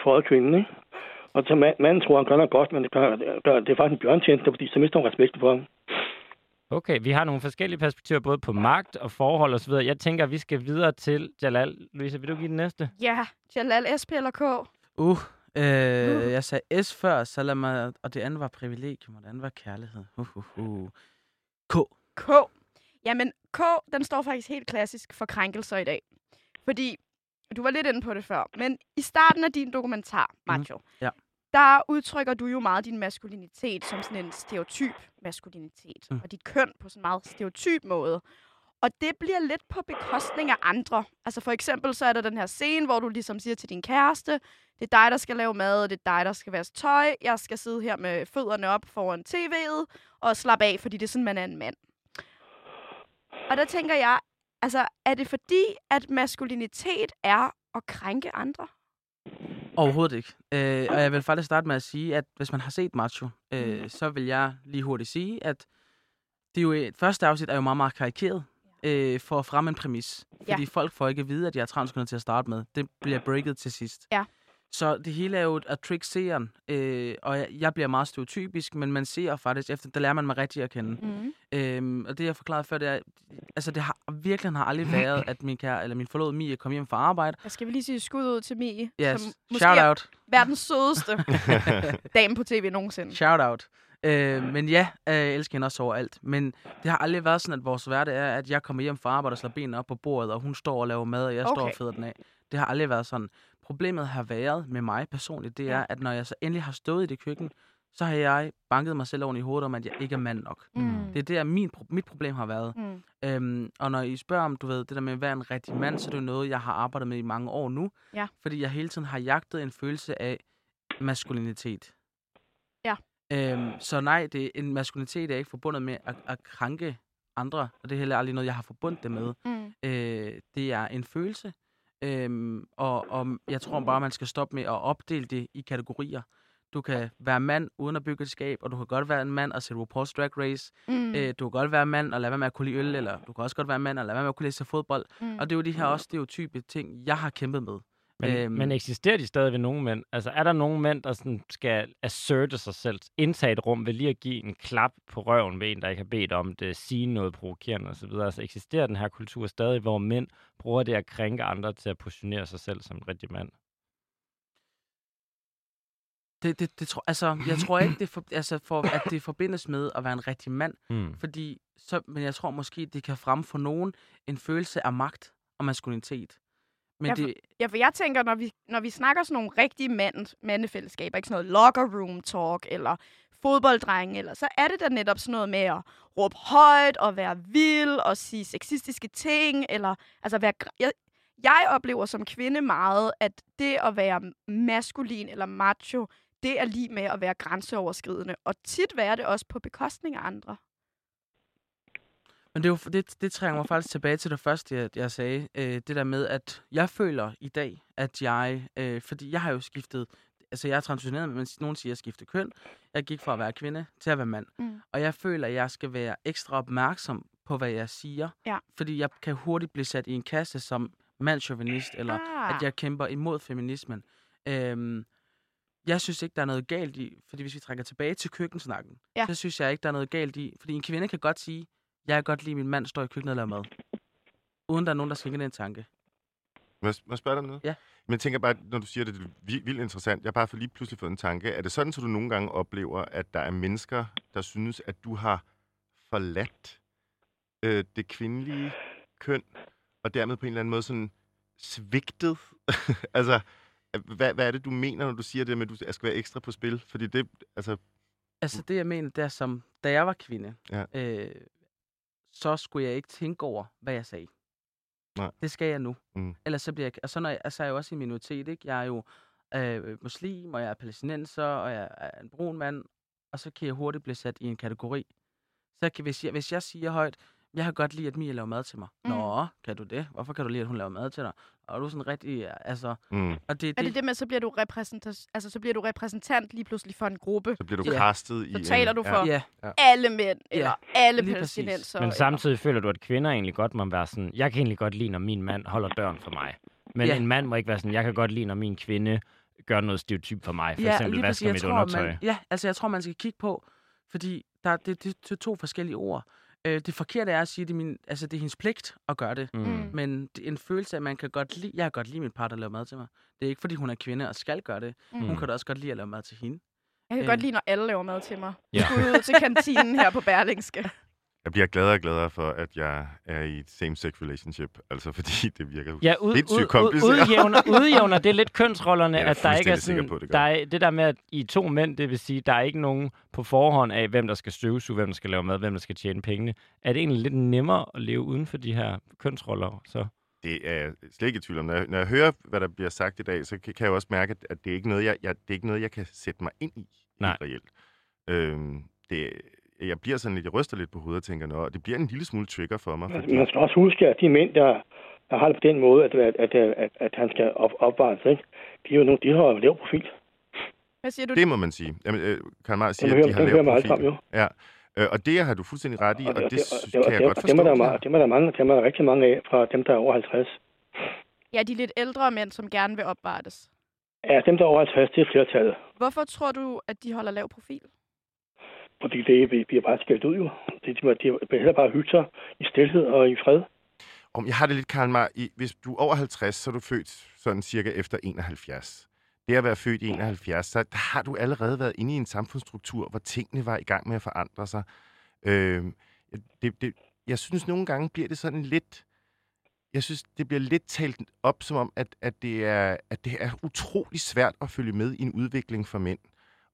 F: fået kvinden, ikke? Og så mand, manden tror, han gør noget godt, men det, gør, gør, det er faktisk en bjørntjeneste, fordi så mister hun respekten for ham.
B: Okay, vi har nogle forskellige perspektiver, både på magt og forhold osv. Jeg tænker, at vi skal videre til Jalal. Louise, vil du give den næste?
A: Ja, Jalal, SP eller K?
D: Uh, øh, jeg sagde S før, så lad mig, og det andet var privilegium, og det andet var kærlighed. Uh, uh, uh. K.
A: K. Jamen, K, den står faktisk helt klassisk for krænkelser i dag. Fordi, du var lidt inde på det før, men i starten af din dokumentar, Macho,
D: ja.
A: Der udtrykker du jo meget din maskulinitet som sådan en stereotyp maskulinitet,
D: Mm.
A: og dit køn på sådan en meget stereotyp måde. Og det bliver lidt på bekostning af andre. Altså for eksempel så er der den her scene, hvor du ligesom siger til din kæreste, det er dig, der skal lave mad, det er dig, der skal vaske tøj. Jeg skal sidde her med fødderne op foran tv'et og slappe af, fordi det er sådan, man er en mand. Og der tænker jeg, altså, er det fordi, at maskulinitet er at krænke andre?
D: Overhovedet ikke. Øh, og jeg vil faktisk starte med at sige, at hvis man har set Macho, øh, så vil jeg lige hurtigt sige, at det er jo et første afsnit er jo meget, meget karikeret øh, for at fremme en præmis. Fordi
A: Ja.
D: folk får ikke at vide, at jeg er transkønnet til at starte med. Det bliver breaket til sidst.
A: Ja.
D: Så det hele er jo at trick seeren, øh, og jeg, jeg bliver meget stereotypisk, men man ser faktisk efter, der lærer man mig rigtig at kende.
A: Mm.
D: Øhm, og det, jeg forklarede før, det er, altså det har virkelig har aldrig været, at min kære, eller min forlovede Mie kom hjem fra arbejde.
A: Jeg skal vi lige sige skud ud til Mie,
D: Yes,
A: som måske
D: shout
A: er
D: out.
A: verdens sødeste dame på tv nogensinde.
D: Shout out. Øh, men ja, øh, jeg elsker hende også overalt. Men det har aldrig været sådan, at vores hverdag er, at jeg kommer hjem fra arbejde og slår benene op på bordet, og hun står og laver mad, og jeg okay. står og fæder den af. Det har aldrig været sådan. Problemet har været med mig personligt, det
A: Ja.
D: er, at når jeg så endelig har stået i det køkken, så har jeg banket mig selv oven i hovedet om, at jeg ikke er mand nok.
A: Mm.
D: Det er der, min, pro- mit problem har været.
A: Mm.
D: Øhm, og når I spørger om, du ved, det der med at være en rigtig mand, så er det jo noget, jeg har arbejdet med i mange år nu.
A: Ja.
D: Fordi jeg hele tiden har jagtet en følelse af maskulinitet.
A: Ja.
D: Øhm, så nej, det, en maskulinitet er ikke forbundet med at, at krænke andre, og det er heller aldrig noget, jeg har forbundet det med.
A: Mm.
D: Øh, det er en følelse, øhm, og, og jeg tror bare, man skal stoppe med at opdele det i kategorier. Du kan være mand uden at bygge et skab, og du kan godt være en mand og se RuPaul's Drag Race.
A: Mm.
D: Mm. Øh, du kan godt være mand og lade være med at kunne lide øl, eller du kan også godt være mand og lade være med at kunne læse fodbold.
A: Mm.
D: Og det er jo de her også stereotype ting, jeg har kæmpet med.
B: Men, øhm. Men eksisterer de stadig ved nogle mænd? Altså, er der nogle mænd, der sådan skal asserte sig selv, indtage et rum ved lige at give en klap på røven ved en, der ikke har bedt om det, sige noget provokerende osv.? Altså, eksisterer den her kultur stadig, hvor mænd bruger det at krænke andre til at positionere sig selv som en rigtig mand?
D: Det, det, det tror, altså, jeg tror ikke, det for, altså, for, at det forbindes med at være en rigtig mand.
B: Hmm.
D: Fordi, så, men jeg tror måske, det kan fremme for nogen en følelse af magt og maskulinitet. Men
A: Ja, for-
D: det,
A: Ja, for jeg tænker, når vi, når vi snakker sådan nogle rigtige mand, mandefællesskaber, ikke sådan noget locker room talk, eller fodbolddrenge, eller så er det da netop sådan noget med at råbe højt, og være vild, og sige sexistiske ting, eller altså være... Jeg, jeg oplever som kvinde meget, at det at være maskulin eller macho, det er lige med at være grænseoverskridende, og tit være det også på bekostning af andre.
D: Men det, jo, det, det trænger mig faktisk tilbage til det første, jeg, jeg sagde. Øh, det der med, at jeg føler i dag, at jeg... Øh, fordi jeg har jo skiftet... Altså, jeg er transitioneret, men nogen siger, at jeg skifter køn. Jeg gik fra at være kvinde til at være mand.
A: Mm.
D: Og jeg føler, at jeg skal være ekstra opmærksom på, hvad jeg siger.
A: Ja.
D: Fordi jeg kan hurtigt blive sat i en kasse som mandchauvinist, eller
A: Ah.
D: at jeg kæmper imod feminismen. Øhm, jeg synes ikke, der er noget galt i, fordi hvis vi trækker tilbage til køkkensnakken,
A: Ja.
D: så synes jeg ikke, der er noget galt i, fordi en kvinde kan godt sige, jeg kan godt lide, at min mand står i køkkenet og laver mad. Uden der er nogen, der skænker den tanke.
E: Må jeg, må jeg spørge dig om noget?
D: Ja.
E: Men jeg tænker bare, når du siger det, det er vildt, vildt interessant. Jeg har bare for lige pludselig fået en tanke. Er det sådan, at du nogle gange oplever, at der er mennesker, der synes, at du har forladt øh, det kvindelige køn, og dermed på en eller anden måde sådan svigtet? altså, hvad, hvad er det, du mener, når du siger det med, at du skal være ekstra på spil? Fordi det, altså,
D: Altså det, jeg mener, det er som, da jeg var kvinde,
E: Ja.
D: øh, så skulle jeg ikke tænke over, hvad jeg sagde.
E: Nej.
D: Det skal jeg nu.
E: Mm.
D: Ellers så bliver jeg... Og så, når jeg, altså, jeg er jo også i minoritet, ikke? Jeg er jo øh, muslim, og jeg er palæstinenser, og jeg er en brun mand, og så kan jeg hurtigt blive sat i en kategori. Så kan, hvis, jeg, hvis jeg siger højt, jeg kan godt lide, at Mia laver mad til mig.
A: Mm.
D: Nå, kan du det? Hvorfor kan du lide, at hun laver mad til dig? Og er du sådan rigtig, ja, altså...
E: Mm.
D: Og det,
A: Er det det med, så bliver du, repræsentant, altså, så bliver du repræsentant lige pludselig for en gruppe?
E: Så bliver du
D: Ja.
E: i
A: Så taler
E: en,
A: du for
D: Ja,
A: alle mænd, eller alle
D: lige
A: palæstinenser.
B: Men
A: eller-
B: samtidig føler du, at kvinder egentlig godt må være sådan, jeg kan egentlig godt lide, når min mand holder døren for mig. Men
D: Ja.
B: en mand må ikke være sådan, jeg kan godt lide, når min kvinde gør noget stereotyp for mig. For
D: ja,
B: eksempel vasker
D: Jeg
B: mit
D: tror,
B: undertøj.
D: Man, ja, altså jeg tror, man skal kigge på, fordi der, det, det, det er to forskellige ord. Øh, det forkerte er at sige, at det er, min, altså, det er hendes pligt at gøre det.
B: Mm.
A: Mm.
D: Men det er en følelse af, at man kan godt lide, jeg kan godt lide min par, der laver mad til mig. Det er ikke, fordi hun er kvinde og skal gøre det.
A: Mm.
D: Hun kan da også godt lide at lave mad til hende.
A: Jeg kan
D: Øh.
A: godt lide, når alle laver mad til mig.
B: Ja.
A: Ja. Skud ud til kantinen her på Berlingske.
E: Jeg bliver gladere og gladere for, at jeg er i et same-sex relationship. Altså, fordi det virker
B: Ja, ud, ud, ud,
E: kompliceret.
B: udjævner, udjævner det er lidt kønsrollerne,
E: er
B: at der ikke er sådan,
E: på, det
B: der er, det der med, at I to mænd, det vil sige, der er ikke nogen på forhånd af, hvem der skal støvsuge, hvem der skal lave mad, hvem der skal tjene pengene. Er det egentlig lidt nemmere at leve uden for de her kønsroller? Så?
E: Det er jeg slet ikke i tvivl om. Når jeg, når jeg hører, hvad der bliver sagt i dag, så kan, kan jeg også mærke, at- det er ikke noget, jeg, jeg, det er ikke noget, jeg kan sætte mig ind i.
B: Nej.
E: Reelt. Øhm, det, jeg bliver sådan lidt, jeg ryster lidt på hovedet og tænker, Nå, det bliver en lille smule trigger for mig. Fordi,
F: man skal også huske, at de mænd, der, der har det på den måde, at, at, at, at, at han skal op, opvarmes, ikke? de, er jo nogle, de har jo lav profil.
A: Hvad siger du?
E: det må man sige. Jamen, øh, Karl Marx siger,
F: Dem
E: at de har lav
F: man
E: profil.
F: jo.
E: Ja. Øh, og det har du fuldstændig ret i, og, det,
F: og, og,
E: kan jeg
F: og,
E: godt
F: og
E: forstå.
F: dem er der, ma- dem er der mange, dem er der rigtig mange af fra dem, der er over 50.
A: Ja, de lidt ældre mænd, som gerne vil opvartes.
F: Ja, dem, der er over 50, det er flertallet.
A: Hvorfor tror du, at de holder lav profil?
F: Fordi det bliver bare skældt ud jo. Det, de, de vil hellere bare hygge sig i stilhed og i fred.
E: Om jeg har det lidt, Karl Mar, i, hvis du er over 50, så er du født sådan cirka efter 71. Det at være født i 71, så der har du allerede været inde i en samfundsstruktur, hvor tingene var i gang med at forandre sig. Øh, det, det, jeg synes nogle gange bliver det sådan lidt... Jeg synes, det bliver lidt talt op, som om, at, at, det er, at det er utrolig svært at følge med i en udvikling for mænd.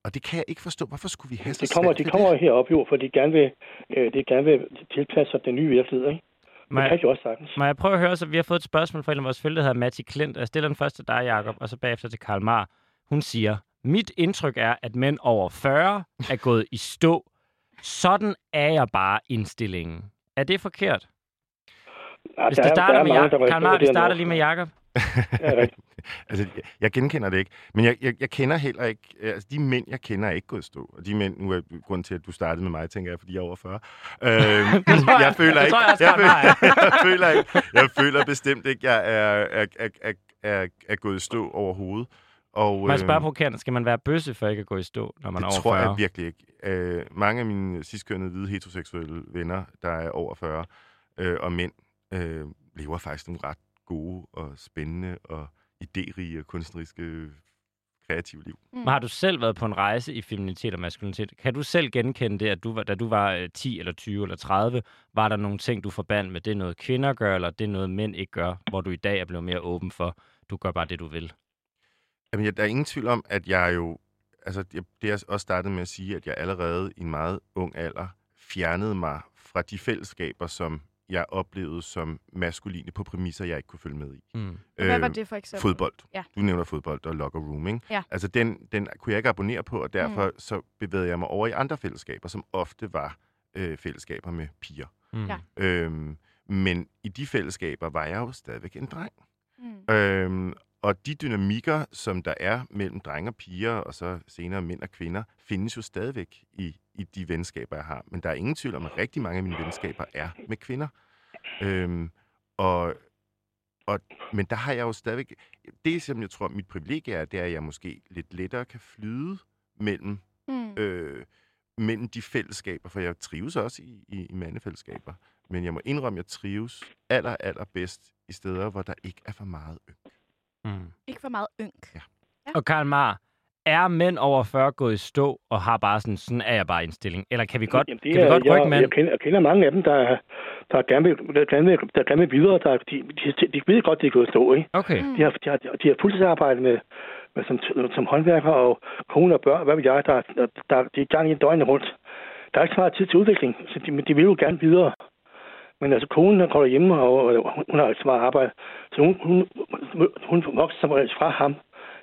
E: Og det kan jeg ikke forstå. Hvorfor skulle vi have så
F: Det kommer, de kommer herop jo, for de gerne vil, øh, de gerne vil tilpasse sig den nye virkelighed. Ikke?
B: Må
F: Det kan
B: jeg,
F: de også sagtens.
B: må jeg prøve at høre, så vi har fået et spørgsmål fra en af vores følge, der hedder Matti Klint. Jeg stiller den først til dig, Jacob, og så bagefter til Karl Mar. Hun siger, mit indtryk er, at mænd over 40 er gået i stå. Sådan er jeg bare indstillingen. Er det forkert?
F: Ja,
B: Hvis
F: der
B: det
F: er-
B: starter
F: der er
B: med
F: mange,
B: Jacob.
F: der
B: Karl Mar,
F: ryster
B: vi
F: det
B: starter lige med Jacob.
F: Ja.
E: Altså, jeg, genkender det ikke. Men jeg, jeg, jeg kender heller ikke... Altså, de mænd, jeg kender, er ikke gået i stå. Og de mænd, nu er grunden til, at du startede med mig, tænker jeg, fordi jeg er over 40. Øh,
B: tror jeg-
E: jeg føler
B: det
E: ikke...
B: tror jeg
E: jeg,
B: Marx
E: føler, jeg, føler ikke, jeg føler bestemt ikke, jeg er, er, er, er, er, er gået i stå overhovedet. Og,
B: jeg spørge
E: øhm,
B: provokerende, skal man være bøsse for ikke at gå i stå, når man
E: det
B: er over
E: tror
B: 40?
E: jeg virkelig ikke. Øh, mange af mine sidstkønnede hvide heteroseksuelle venner, der er over 40, øh, og mænd, øh, lever faktisk nogle ret gode og spændende og idérige og kunstneriske kreative liv.
B: Men har du selv været på en rejse i feminitet og maskulinitet? Kan du selv genkende det, at du var, da du var øh, 10 eller 20 eller 30, var der nogle ting, du forbandt med, det er noget kvinder gør, eller det er noget mænd ikke gør, hvor du i dag er blevet mere åben for, du gør bare det, du vil?
E: Jamen, jeg, der er ingen tvivl om, at jeg jo... Altså, jeg, det jeg også startede med at sige, at jeg allerede i en meget ung alder fjernede mig fra de fællesskaber, som jeg oplevede som maskuline på præmisser, jeg ikke kunne følge med i.
B: Mm.
A: Hvad var
E: Øh,
A: det for eksempel?
E: Fodbold.
A: Ja.
E: Du nævner fodbold og locker room, ikke?
A: Ja.
E: Altså, den, den kunne jeg ikke abonnere på, og derfor mm. så bevægede jeg mig over i andre fællesskaber, som ofte var øh, fællesskaber med piger.
B: Mm.
A: Ja.
E: Øhm, men i de fællesskaber var jeg jo stadigvæk en dreng.
A: Mm.
E: Øhm, og de dynamikker, som der er mellem drenge og piger, og så senere mænd og kvinder, findes jo stadigvæk i, i de venskaber, jeg har. Men der er ingen tvivl om, at rigtig mange af mine venskaber er med kvinder. Øhm, og, og, men der har jeg jo stadigvæk... Det, som jeg tror, mit privilegie er, det er, at jeg måske lidt lettere kan flyde mellem,
A: Mm.
E: øh, mellem de fællesskaber, for jeg trives også i, i, i mandefællesskaber. Men jeg må indrømme, at jeg trives aller, aller bedst i steder, hvor der ikke er for meget ynk.
B: Mm.
A: Ikke for meget ynk.
B: Og Karl Mar, er mænd over 40 gået i stå og har bare sådan, sådan er jeg bare indstilling? Eller kan vi godt,
F: Jamen,
B: kan vi godt
F: jeg,
B: rykke mænd?
F: jeg, kender, jeg kender mange af dem, der, der, gerne, vil, der, gerne, vil, der gerne vil videre. Der, de, de, de ved godt, de er gået at stå, ikke?
B: Okay.
A: Mm.
F: De har, de har, de har fuldtidsarbejde med, med som, som håndværker og kone og børn, hvad ved jeg, der, der, der de er i gang i døgnet rundt. Der er ikke så meget tid til udvikling, så de, men de vil jo gerne videre. Men altså, konen der går hjemme, og, hun, hun har ikke så meget arbejde. Så hun, hun, hun vokser som regel fra ham.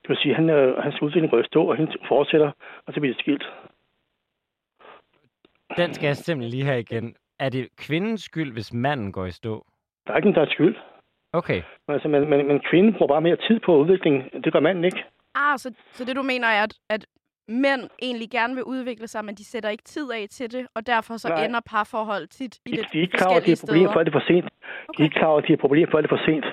F: Det vil sige, at han, øh, hans udvikling går i stå, og hende fortsætter, og så bliver det skilt.
B: Den skal jeg simpelthen lige have igen. er det kvindens skyld, hvis manden går i stå?
F: Der er ikke en, der er skyld.
B: Okay.
F: Men, altså, men, men, men kvinden bruger bare mere tid på udvikling. Det gør manden ikke.
A: Ah, så, så det du mener er, at, at mænd egentlig gerne vil udvikle sig, men de sætter ikke tid af til det, og derfor så
F: Nej.
A: ender parforhold tit i
F: De,
A: lidt
F: de er ikke klar over, at de har problemer,
A: steder.
F: det er for sent. De er ikke klar over, at de har problemer, før det er for sent.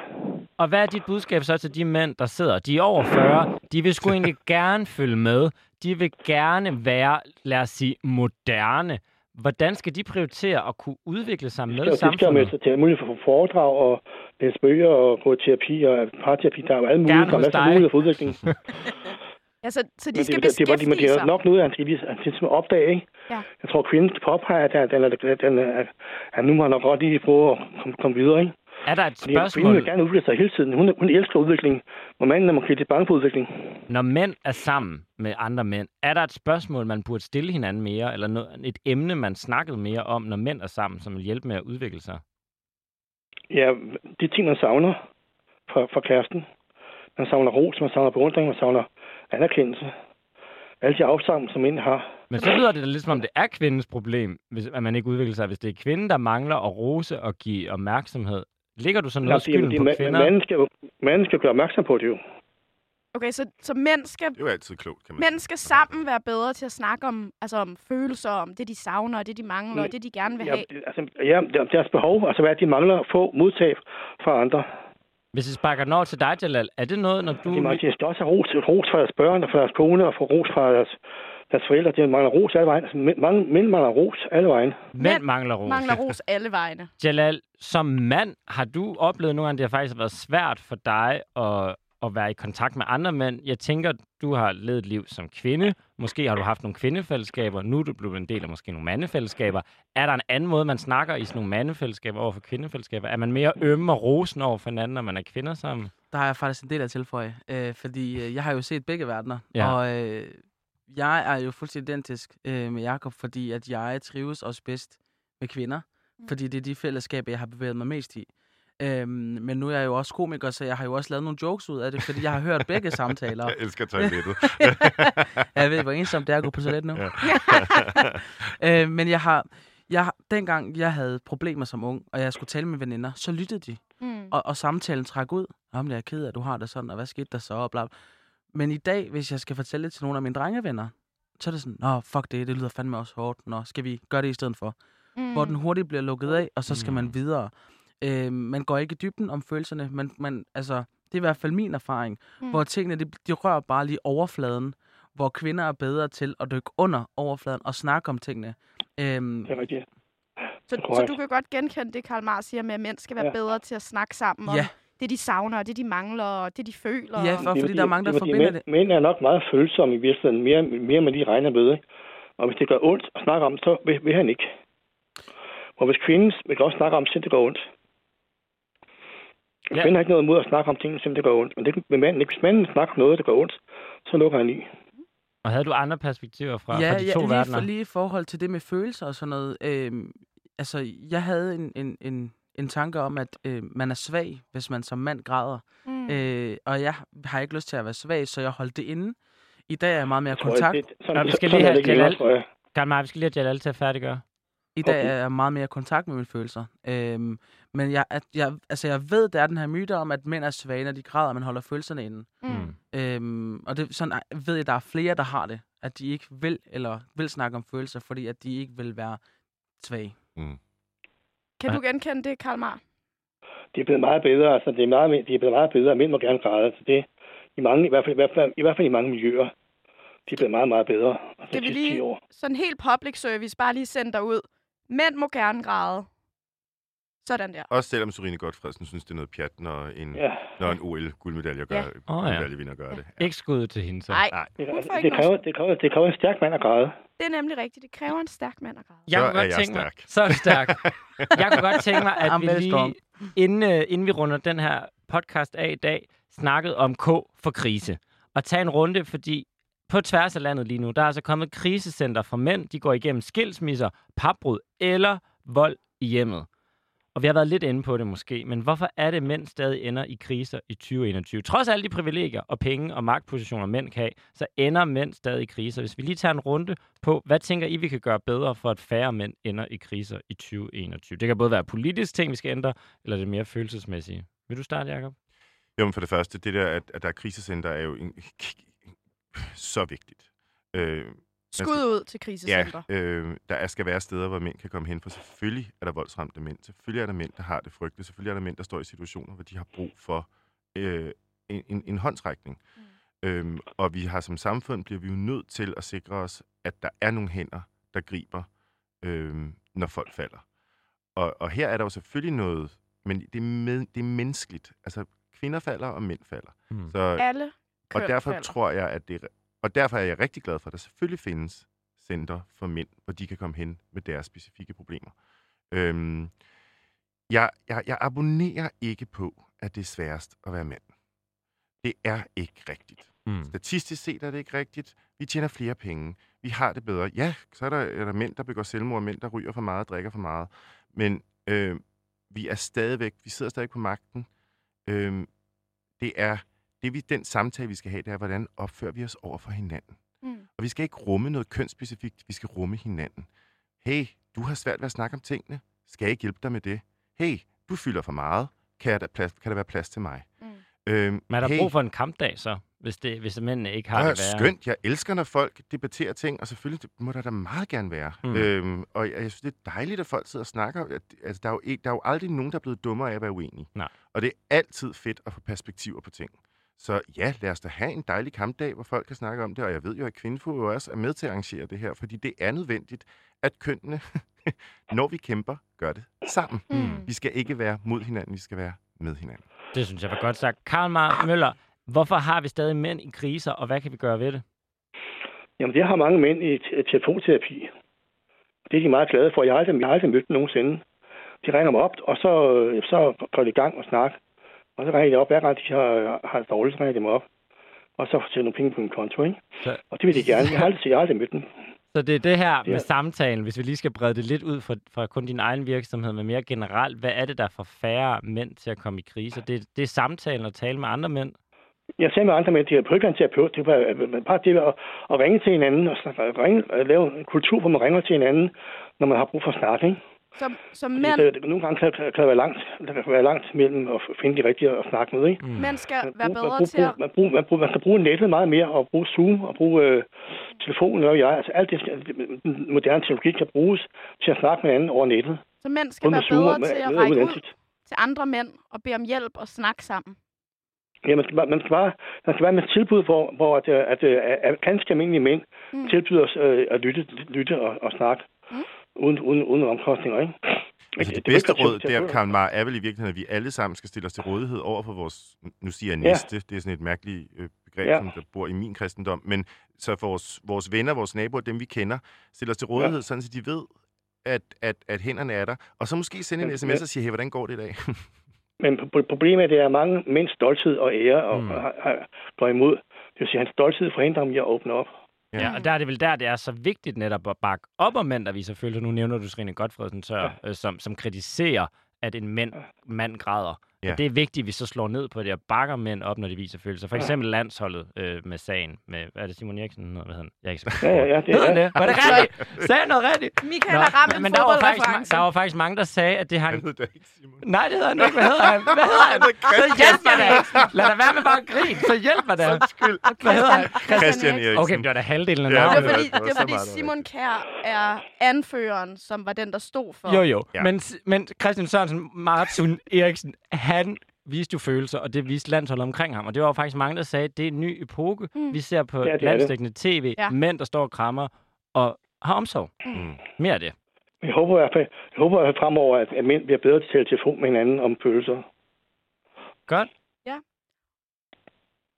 B: Og hvad er dit budskab så til de mænd, der sidder? De er over 40. De vil sgu egentlig gerne følge med. De vil gerne være, lad os sige, moderne. Hvordan skal de prioritere at kunne udvikle sig med
F: De skal, de skal jo med
B: samfundet?
F: sig til alle mulige for foredrag og læse bøger og gå i terapi og parterapi. Der er jo alle mulige, der er masser af muligheder for udvikling.
A: Ja, så, så de
F: Men
A: skal
F: det, det, det, var- de, men
A: beskæftige
F: de
A: sig.
F: har nok noget, han skal lige han skal ligesom opdage, ikke?
A: Ja.
F: Jeg tror, kvinden påpeger, at den, den, den, er, at nu må han nok godt lige prøve at komme, komme videre, ikke?
B: Er der et
F: Fordi kvinden
B: spørgsmål,
F: vil gerne udvikle sig hele tiden. Hun, hun elsker udvikling, og manden er måske lidt bange for udvikling.
B: når mænd er sammen med andre mænd, er der et spørgsmål, man burde stille hinanden mere, eller noget, et emne, man snakkede mere om, når mænd er sammen, som vil hjælpe med at udvikle sig?
F: Ja, de ting, man savner fra, fra kæresten. Man savner ros, man savner beundring, man savner anerkendelse. Alle de afsavn, som mænd har.
B: Men så lyder det da lidt som om, det er kvindens problem, hvis, at man ikke udvikler sig. Hvis det er kvinden, der mangler at rose og give opmærksomhed, ligger du så noget
F: Fordi-
B: skylden på
F: ma-
B: kvinder?
F: Manden skal, jo- manden skal gøre opmærksom på det jo.
A: Okay, så, så mænd skal
E: Det er jo altid klogt, kan man
A: Mænd skal sammen være bedre til at snakke om, altså om følelser, om det, de savner, og det, de mangler, og det, de gerne vil
F: Ja,
A: have.
F: altså, ja, deres behov, altså hvad de mangler at få modtag fra andre.
B: Hvis jeg sparker den over til dig, Jalal, er det noget, når du...
F: De, mangler, de skal også have ros, ros fra deres børn og fra deres kone og få ros fra deres, deres forældre. De mangler ros alle vejen. Altså, mænd, mange mænd mangler ros alle vejen.
B: Mænd
A: Mænd
B: mangler ros.
A: Mangler ros alle vegne.
B: Jalal, som mand, har du oplevet nogle gange, det har faktisk været svært for dig at, at være i kontakt med andre mænd? Jeg tænker, du har levet et liv som kvinde. Måske har du haft nogle kvindefællesskaber. Nu er du blevet en del af måske nogle mandefællesskaber. Er der en anden måde, man snakker i sådan nogle mandefællesskaber over for kvindefællesskaber? Er man mere ømme og rosen over for hinanden, når man er kvinder sammen?
D: Der har jeg faktisk en del at tilføje, øh, fordi øh, jeg har jo set begge verdener,
B: Ja.
D: og øh, jeg er jo fuldstændig identisk øh, med Jakob, fordi at jeg trives også bedst med kvinder, fordi det er de fællesskaber, jeg har bevæget mig mest i. Øhm, men nu er jeg jo også komiker, så jeg har jo også lavet nogle jokes ud af det, fordi jeg har hørt begge samtaler.
E: Jeg elsker toilettet.
D: jeg ved, hvor ensomt det er at gå på toilet nu.
E: Ja.
D: øh, men jeg har, jeg, har- dengang jeg havde problemer som ung, og jeg skulle tale med veninder, så lyttede de.
A: Mm.
D: Og, og samtalen træk ud. Om jeg er ked af, at du har det sådan, og hvad skete der så, og bla. bla. Men i dag, hvis jeg skal fortælle det til nogle af mine drengevenner, så er det sådan, nå, fuck det, det lyder fandme også hårdt. Nå, skal vi gøre det i stedet for?
A: Mm.
D: Hvor den hurtigt bliver lukket af, og så skal
B: Mm.
D: man videre. Øh, man går ikke i dybden om følelserne, men man, altså, det er i hvert fald min erfaring,
A: Mm.
D: hvor tingene, de, de rører bare lige overfladen, hvor kvinder er bedre til at dykke under overfladen og snakke om tingene. Øhm,
F: Det er rigtigt.
A: Så, så du kan godt genkende det, Karl Marx siger med, at mænd skal være
F: Ja.
A: bedre til at snakke sammen om
D: Ja.
A: det, de savner, og det, de mangler, og det, de føler.
D: Ja, for-
F: Det
D: fordi der er mange, der
F: det er
D: forbinder
F: mænd, Mænd er nok meget følsomme i virkeligheden, mere, mere med de regner med. Ikke? Og hvis det gør ondt at snakke om, så vil, vil han ikke. Og hvis kvinden vil også snakke om, så det gør ondt.
B: Ja.
F: Ja. Kvinden har ikke noget imod at snakke om ting, som det gør ondt. Men det vil manden ikke. Hvis manden snakker om noget, der gør ondt, så lukker han i.
B: Og havde du andre perspektiver fra,
D: ja,
B: fra de
D: ja
B: to
D: lige,
B: verdener?
D: for, lige i forhold til det med følelser og sådan noget. Øhm, altså, jeg havde en, en, en, en tanke om, at øh, man er svag, hvis man som mand græder.
A: Mm.
D: Øh, og jeg har ikke lyst til at være svag, så jeg holdt det inde. I dag er jeg meget mere
F: Jeg tror,
D: kontakt.
F: Det, sådan,
B: Nå, vi skal lige have
F: det ikke længere,
B: Jalal.
F: jeg.
B: Marx, vi skal lige have Jalal til at færdiggøre.
D: I dag
F: Okay.
D: er jeg meget mere i kontakt med mine følelser. Øhm, men jeg, at, jeg, altså jeg ved, der er den her myte om, at mænd er svage, når de græder, og man holder følelserne inde.
A: Mm.
D: Øhm, og det, sådan ved jeg, at der er flere, der har det. At de ikke vil, eller vil snakke om følelser, fordi at de ikke vil være svage.
A: Kan du genkende det, Karl Marx?
F: Det er blevet meget bedre. Altså, det er, meget, det er blevet meget bedre. Mænd må gerne græde. Så det, i, mange, i, hvert fald, i, hvert fald, I hvert fald i mange miljøer. De er blevet meget, meget bedre. Altså,
A: Skal vi
F: de sidste 10
A: lige,
F: år.
A: sådan helt public service, bare lige sende dig ud. Mænd må gerne græde. Sådan der.
E: Også selvom Sorine Godfredsen synes, det er noget pjat, når en,
F: Ja.
E: når en OL-guldmedalje gør,
A: Ja.
B: Åh, ja.
E: guldmedaljevinder gør det.
B: Ikke skud til hende så.
A: Nej,
E: Nej.
F: Det, det,
A: noget
F: kræver, det, kræver, det kræver en stærk mand at græde.
A: det er nemlig rigtigt. Det kræver en stærk mand at græde.
B: Jeg
E: Så
B: kunne
E: er
B: godt
E: jeg
B: tænke mig,
E: stærk.
B: så er stærk. jeg kunne godt tænke mig, at
D: I'm
B: vi lige, inden, uh, inden vi runder den her podcast af i dag, snakkede om K for krise. Og tage en runde, fordi på tværs af landet lige nu, der er altså kommet krisecenter for mænd. De går igennem skilsmisser, papbrud eller vold i hjemmet. Og vi har været lidt inde på det måske, men hvorfor er det, mænd stadig ender i kriser i 2021? Trods alle de privilegier og penge og magtpositioner, mænd kan have, så ender mænd stadig i kriser. Hvis vi lige tager en runde på, hvad tænker I, vi kan gøre bedre for, at færre mænd ender i kriser i 2021? Det kan både være politisk ting, vi skal ændre, eller det mere følelsesmæssige. Vil du starte, Jacob?
E: Jo, men for det første, det der, at, at der er krisecenter, er jo en, så vigtigt. Øh,
A: Skud ud til krisecenter.
E: Ja, øh, der er, skal være steder, hvor mænd kan komme hen, for selvfølgelig er der voldsramte mænd. Selvfølgelig er der mænd, der har det frygteligt. Selvfølgelig er der mænd, der står i situationer, hvor de har brug for øh, en, en, en håndsrækning. Mm. Øhm, og vi har som samfund, bliver vi jo nødt til at sikre os, at der er nogle hænder, der griber, øh, når folk falder. Og, og her er der jo selvfølgelig noget, men det er, med, det er menneskeligt. Altså, kvinder falder, og mænd falder.
B: Mm.
E: Så,
A: Alle
E: og
A: køn
E: derfor
A: falder.
E: tror jeg, at det og derfor er jeg rigtig glad for, at der selvfølgelig findes center for mænd, hvor de kan komme hen med deres specifikke problemer. Øhm, jeg, jeg, jeg abonnerer ikke på, at det er sværest at være mand. Det er ikke rigtigt.
B: Mm.
E: Statistisk set er det ikke rigtigt. Vi tjener flere penge. Vi har det bedre. Ja, så er der, er der mænd, der begår selvmord, mænd, der ryger for meget, drikker for meget. Men øh, vi er stadigvæk, vi sidder stadig på magten. Øh, det er, det vi, den samtale, vi skal have, det er, hvordan opfører vi os over for hinanden.
A: Mm.
E: Og vi skal ikke rumme noget kønsspecifikt, vi skal rumme hinanden. Hey, du har svært ved at snakke om tingene. Skal jeg ikke hjælpe dig med det? Hey, du fylder for meget. Kan, der, plads, kan der være plads til mig?
A: Mm.
E: Øhm,
B: Men er der
E: hey,
B: brug for en kampdag så, hvis, det, hvis mændene ikke har
E: det
B: det værre?
E: skønt. Jeg elsker, når folk debatterer ting, og selvfølgelig det må der da meget gerne være.
B: Mm.
E: Øhm, og jeg, jeg synes, det er dejligt, at folk sidder og snakker. At, altså, der, er jo, der er jo aldrig nogen, der er blevet dummere af at være uenige.
B: Nej.
E: Og det er altid fedt at få perspektiver på ting. Så ja, lad os da have en dejlig kampdag, hvor folk kan snakke om det. Og jeg ved jo, at Kvindefo jo også er med til at arrangere det her, fordi det er nødvendigt, at kønnene, når vi kæmper, gør det sammen.
A: Mm.
E: Vi skal ikke være mod hinanden, vi skal være med hinanden.
B: Det synes jeg var godt sagt. Karl Mar Møller, hvorfor har vi stadig mænd i kriser, og hvad kan vi gøre ved det?
F: Jamen, det har mange mænd i te- telefonterapi. Det er de meget glade for. Jeg har aldrig, jeg har aldrig mødt dem nogensinde. De ringer mig op, og så, øh, så går de i gang og snakker. Og så ringer de op, hver gang de har, har det dårligt, så ringer de mig op. Og så sætter nogle penge på min konto, ikke?
B: Så-
F: Og det vil de gerne. Jeg har aldrig, jeg har aldrig mødt dem.
B: Så det er det her med
F: Ja.
B: samtalen, hvis vi lige skal brede det lidt ud fra, fra kun din egen virksomhed, men mere generelt. Hvad er det, der får færre mænd til at komme i kriser? Det, det er samtalen og tale med andre mænd.
F: Jeg sagde med andre mænd, det er ikke en terapeut. Det er bare, det at, at ringe til hinanden og snakke, ringe, at lave en kultur, hvor man ringer til hinanden, når man har brug for at snakke. Ikke?
A: Som, som mænd,
F: det- det- Nogle gange kan, kan, kan der være langt, der kan være langt mellem at finde de rigtige at snakke med. Ikke?
B: Mm.
A: mænd skal
F: Man,
A: være
F: bruger-
A: bedre
F: man,
A: til at...
F: man, bruger, man, bruger, man skal bruge nettet meget mere, og bruge Zoom, og bruge øh, telefonen, og jeg. Altså alt det, den moderne teknologi kan bruges til at snakke med hinanden over nettet.
A: Så mænd skal være
F: Zoom
A: bedre
F: med,
A: til at række ud
F: ansigt.
A: til andre mænd og bede om hjælp og snakke sammen.
F: Ja, man skal, man skal bare, man skal være med et tilbud, hvor, hvor at, øh, at, at, at ganske almindelige mænd
A: Mm.
F: mm. tilbyder os øh, at lytte, lytte og, og snakke,
A: Mm.
F: Uden, uden, uden omkostninger, ikke?
E: Altså,
F: Ikke-
E: det bedste
F: være
E: råd, der, Karl Mar, er vel i virkeligheden, at vi alle sammen skal stille os til rådighed over for vores, nu siger jeg
F: Ja.
E: næste, det er sådan et mærkeligt øh, begreb,
F: Ja.
E: som der bor i min kristendom, men så for vores, vores venner, vores naboer, dem vi kender, stille os til rådighed, sådan så de ved, at, at, at hænderne er der. Og så måske sende en sms og sige, hey, hvordan går det i dag?
F: Men pro- problemet er, at det er mange mænds stolthed og ære og,
B: Mm.
F: har, har, går imod. Det vil sige, at hans stolthed forhindrer ham i at åbne op.
E: Ja.
B: Ja, og der er det vel der, det er så vigtigt netop at bakke op om mænd, der viser følelser. Nu nævner du Trine Godfredsen Tør, ja. øh, som, som kritiserer, at en mænd, mand græder. Ja. Og det er vigtigt, at vi så slår ned på det og bakker mænd op, når de viser følelser. For eksempel landsholdet øh, med sagen. Med, hvad er det, Simon Eriksen? Hvad hedder han? Jeg er ikke så
F: Ja, ja, ja. Det,
B: Hedder han
F: er,
B: det? Var det rigtigt? Sagde noget rigtigt?
A: Michael har ramt en
B: men der var, faktisk, der var faktisk mange, der sagde, at det har
E: Han
B: en...
E: ved det ikke, Simon.
B: Nej, det hedder han ikke. Hvad hedder han? Hvad hedder han? Så hjælp mig da. Lad da være med bare at grine. Så hjælp mig da.
E: Undskyld.
B: Hvad hedder han?
E: Christian Eriksen.
B: Okay, men det var da halvdelen af
E: Ja,
A: Det
B: navnet.
A: var fordi,
E: det var
A: det var
E: så
A: fordi Simon Kær er anføreren, som var den, der stod for.
B: Jo, jo. Men, men Christian Sørensen, Martin Eriksen, han viste jo følelser, og det viste landsholdet omkring ham. Og det var jo faktisk mange, der sagde, at det er en ny epoke.
A: Mm.
B: Mm. Vi ser på
F: Ja,
B: landsdækkende tv,
A: Ja.
B: ja. mænd, der står og krammer og har omsorg.
E: Mm.
B: Mere af det.
F: jeg håber i hvert fald, jeg håber i hvert fald fremover, at, at mænd bliver bedre til at tale telefon med hinanden om følelser.
B: Godt.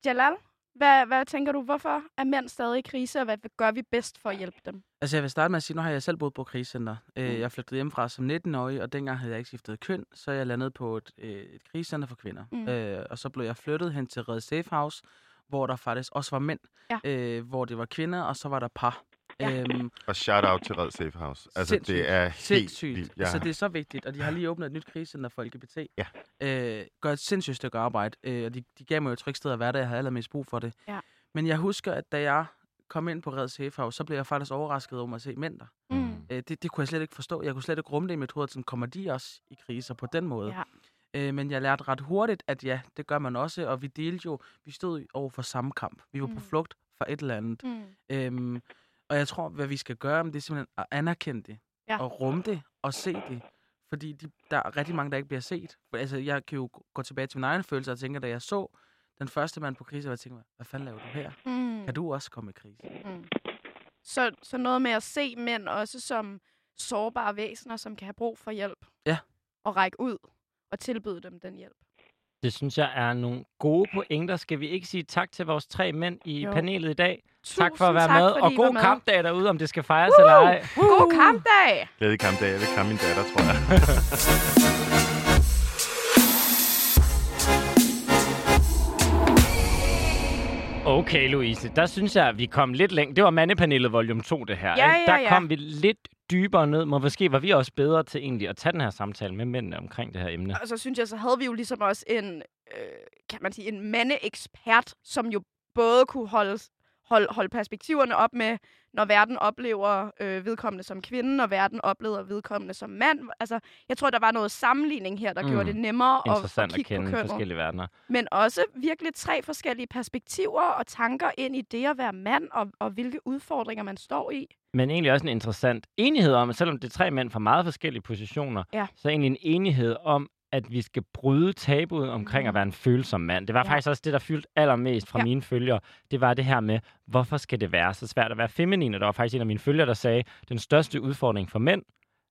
A: Jalal, hvad, hvad tænker du, hvorfor er mænd stadig i krise, og hvad gør vi bedst for at hjælpe dem?
D: Altså, jeg vil starte med at sige, nu har jeg selv boet på krisecenter. Øh,
A: Mm.
D: Jeg flyttede hjemmefra som 19-årig, og dengang havde jeg ikke skiftet køn, så jeg landede på et, øh, et krisecenter for kvinder.
A: Mm.
D: Øh, og så blev jeg flyttet hen til Red Safe House, hvor der faktisk også var mænd,
A: Ja.
D: øh, hvor det var kvinder, og så var der par.
A: Ja.
D: Øhm,
E: Og shout-out til Red Safe House. Altså,
D: Sindssygt.
E: det er helt
D: sindssygt.
E: vildt.
D: Ja. Så det er så vigtigt, og de har lige åbnet et nyt krisecenter for LGBT.
E: Ja.
D: Øh, gør et sindssygt stykke arbejde, øh, og de, de gav mig jo et trygt sted at være, da jeg havde allermest brug for det.
A: Ja.
D: Men jeg husker, at da jeg kom ind på Red Safe House, så blev jeg faktisk overrasket over at se mænd der.
A: Mm.
D: Øh, det, det kunne jeg slet ikke forstå. Jeg kunne slet ikke rumme det i mit hoved, at sådan, kommer de også i kriser på den måde?
A: Ja.
D: Øh, men jeg lærte ret hurtigt, at ja, det gør man også, og vi delte jo, vi stod over for samme kamp. Vi var mm. på flugt for et eller andet.
A: Mm.
D: Øhm, og jeg tror, hvad vi skal gøre, det er simpelthen at anerkende det,
A: Ja.
D: og rumme det, og se det. Fordi de, der er rigtig mange, der ikke bliver set. Altså, jeg kan jo gå tilbage til min egen følelse og tænke, da jeg så den første mand på krise, jeg tænkte, hvad fanden laver du her?
A: Mm.
D: Kan du også komme i krise?
A: Mm. Så, så noget med at se mænd også som sårbare væsener, som kan have brug for hjælp.
D: Ja.
A: Og række ud og tilbyde dem den hjælp.
B: Det synes jeg er nogle gode pointer. Skal vi ikke sige tak til vores tre mænd i
A: Jo.
B: panelet i dag?
A: Tusind
B: tak for at være
A: tak,
B: med, og god
A: med.
B: kampdag derude, om det skal fejres eller ej.
A: God kampdag!
E: Glædelig kampdag. Jeg vil kramme min datter, tror jeg.
B: Okay, Louise, der synes jeg, at vi kom lidt længere. Det var Mandepanelet volume 2, det her.
A: Ja,
B: ikke?
A: ja,
B: Der
A: ja.
B: kom vi lidt dybere ned. Må måske var vi også bedre til egentlig at tage den her samtale med mændene omkring det her emne.
A: Og så synes jeg, så havde vi jo ligesom også en, øh, kan man sige, en mandeekspert, som jo både kunne holde, holde, holde perspektiverne op med, når verden oplever øh, vedkommende som kvinde, når verden oplever vedkommende som mand. Altså, jeg tror, der var noget sammenligning her, der
B: Mm.
A: gjorde det nemmere at, at
B: Interessant at
A: kigge på
B: kende
A: kønnet.
B: forskellige verdener.
A: Men også virkelig tre forskellige perspektiver og tanker ind i det at være mand, og, og hvilke udfordringer man står i.
B: Men egentlig også en interessant enighed om, at selvom det er tre mænd fra meget forskellige positioner,
A: Ja.
B: så er egentlig en enighed om, at vi skal bryde tabuet omkring at være en følsom mand. Det var
A: Mm. Ja.
B: faktisk også det, der fyldte allermest fra
A: Ja.
B: mine følgere. Det var det her med, hvorfor skal det være så svært at være feminin? Og der var faktisk en af mine følgere, der sagde, den største udfordring for mænd,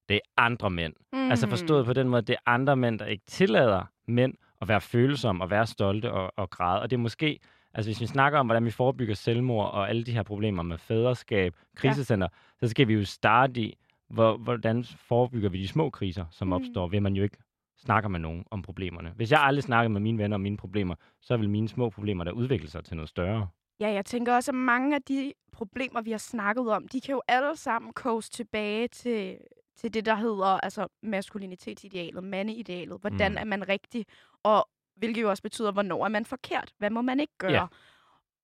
B: det er andre mænd. Mm. Altså forstået på den måde, det er andre mænd, der ikke tillader mænd at være følsomme og være stolte og, og græde. Og det er måske, altså hvis vi snakker om, hvordan vi forebygger selvmord og alle de her problemer med fædreskab, krisecenter, ja. så skal vi jo starte i, hvor, hvordan forebygger vi de små kriser, som
A: Mm.
B: opstår, ved man jo ikke snakker med nogen om problemerne. Hvis jeg aldrig snakker med mine venner om mine problemer, så vil mine små problemer der udvikle sig til noget større.
A: Ja, jeg tænker også, at mange af de problemer, vi har snakket om, de kan jo alle sammen koges tilbage til, til det, der hedder altså maskulinitetsidealet, mandeidealet. Hvordan
B: Mm.
A: mm. er man rigtig, og hvilket jo også betyder, hvornår er man forkert? Hvad må man ikke gøre?
B: Ja.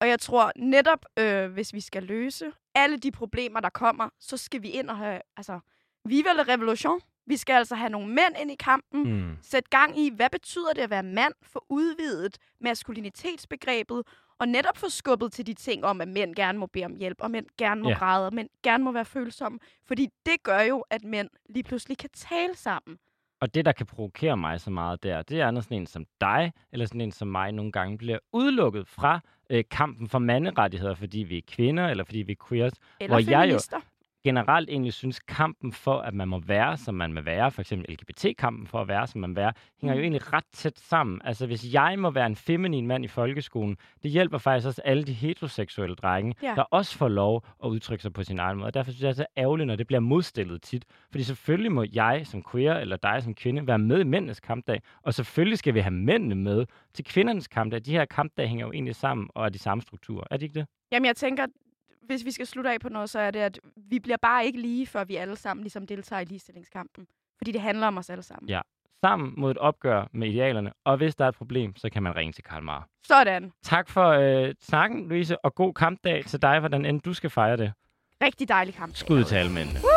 A: Og jeg tror netop, øh, hvis vi skal løse alle de problemer, der kommer, så skal vi ind og have, altså, vive la revolution. Vi skal altså have nogle mænd ind i kampen,
B: Mm.
A: sætte gang i, hvad betyder det at være mand, få udvidet maskulinitetsbegrebet, og netop få skubbet til de ting om, at mænd gerne må bede om hjælp, og mænd gerne må ja. græde, og mænd gerne må være følsomme. Fordi det gør jo, at mænd lige pludselig kan tale sammen.
B: Og det, der kan provokere mig så meget der, det er, når sådan en som dig, eller sådan en som mig, nogle gange bliver udelukket fra øh, kampen for manderettigheder, fordi vi er kvinder, eller fordi vi er queers.
A: Eller
B: Hvor jeg jo-
A: feminister.
B: Generelt egentlig synes, kampen for, at man må være, som man må være, for eksempel LGBT-kampen for at være, som man må være, hænger jo
A: Mm.
B: egentlig ret tæt sammen. Altså, hvis jeg må være en feminin mand i folkeskolen, det hjælper faktisk også alle de heteroseksuelle drenge,
A: Ja.
B: der også får lov at udtrykke sig på sin egen måde. Og derfor synes jeg, det er så ærgerligt, når det bliver modstillet tit. Fordi selvfølgelig må jeg som queer, eller dig som kvinde, være med i mændenes kampdag, og selvfølgelig skal vi have mændene med til kvindernes kampdag. De her kampdage hænger jo egentlig sammen og er de samme strukturer. Er de ikke det?
A: Jamen, jeg tænker, hvis vi skal slutte af på noget, så er det, at vi bliver bare ikke lige, før vi alle sammen ligesom deltager i ligestillingskampen. Fordi det handler om os alle sammen.
B: Ja. Sammen mod et opgør med idealerne, og hvis der er et problem, så kan man ringe til Karl Marr.
A: Sådan.
B: Tak for øh, snakken, Louise, og god kampdag til dig, hvordan end du skal fejre det.
A: Rigtig dejlig kamp.
B: Skud til alle mændene.
A: Woo!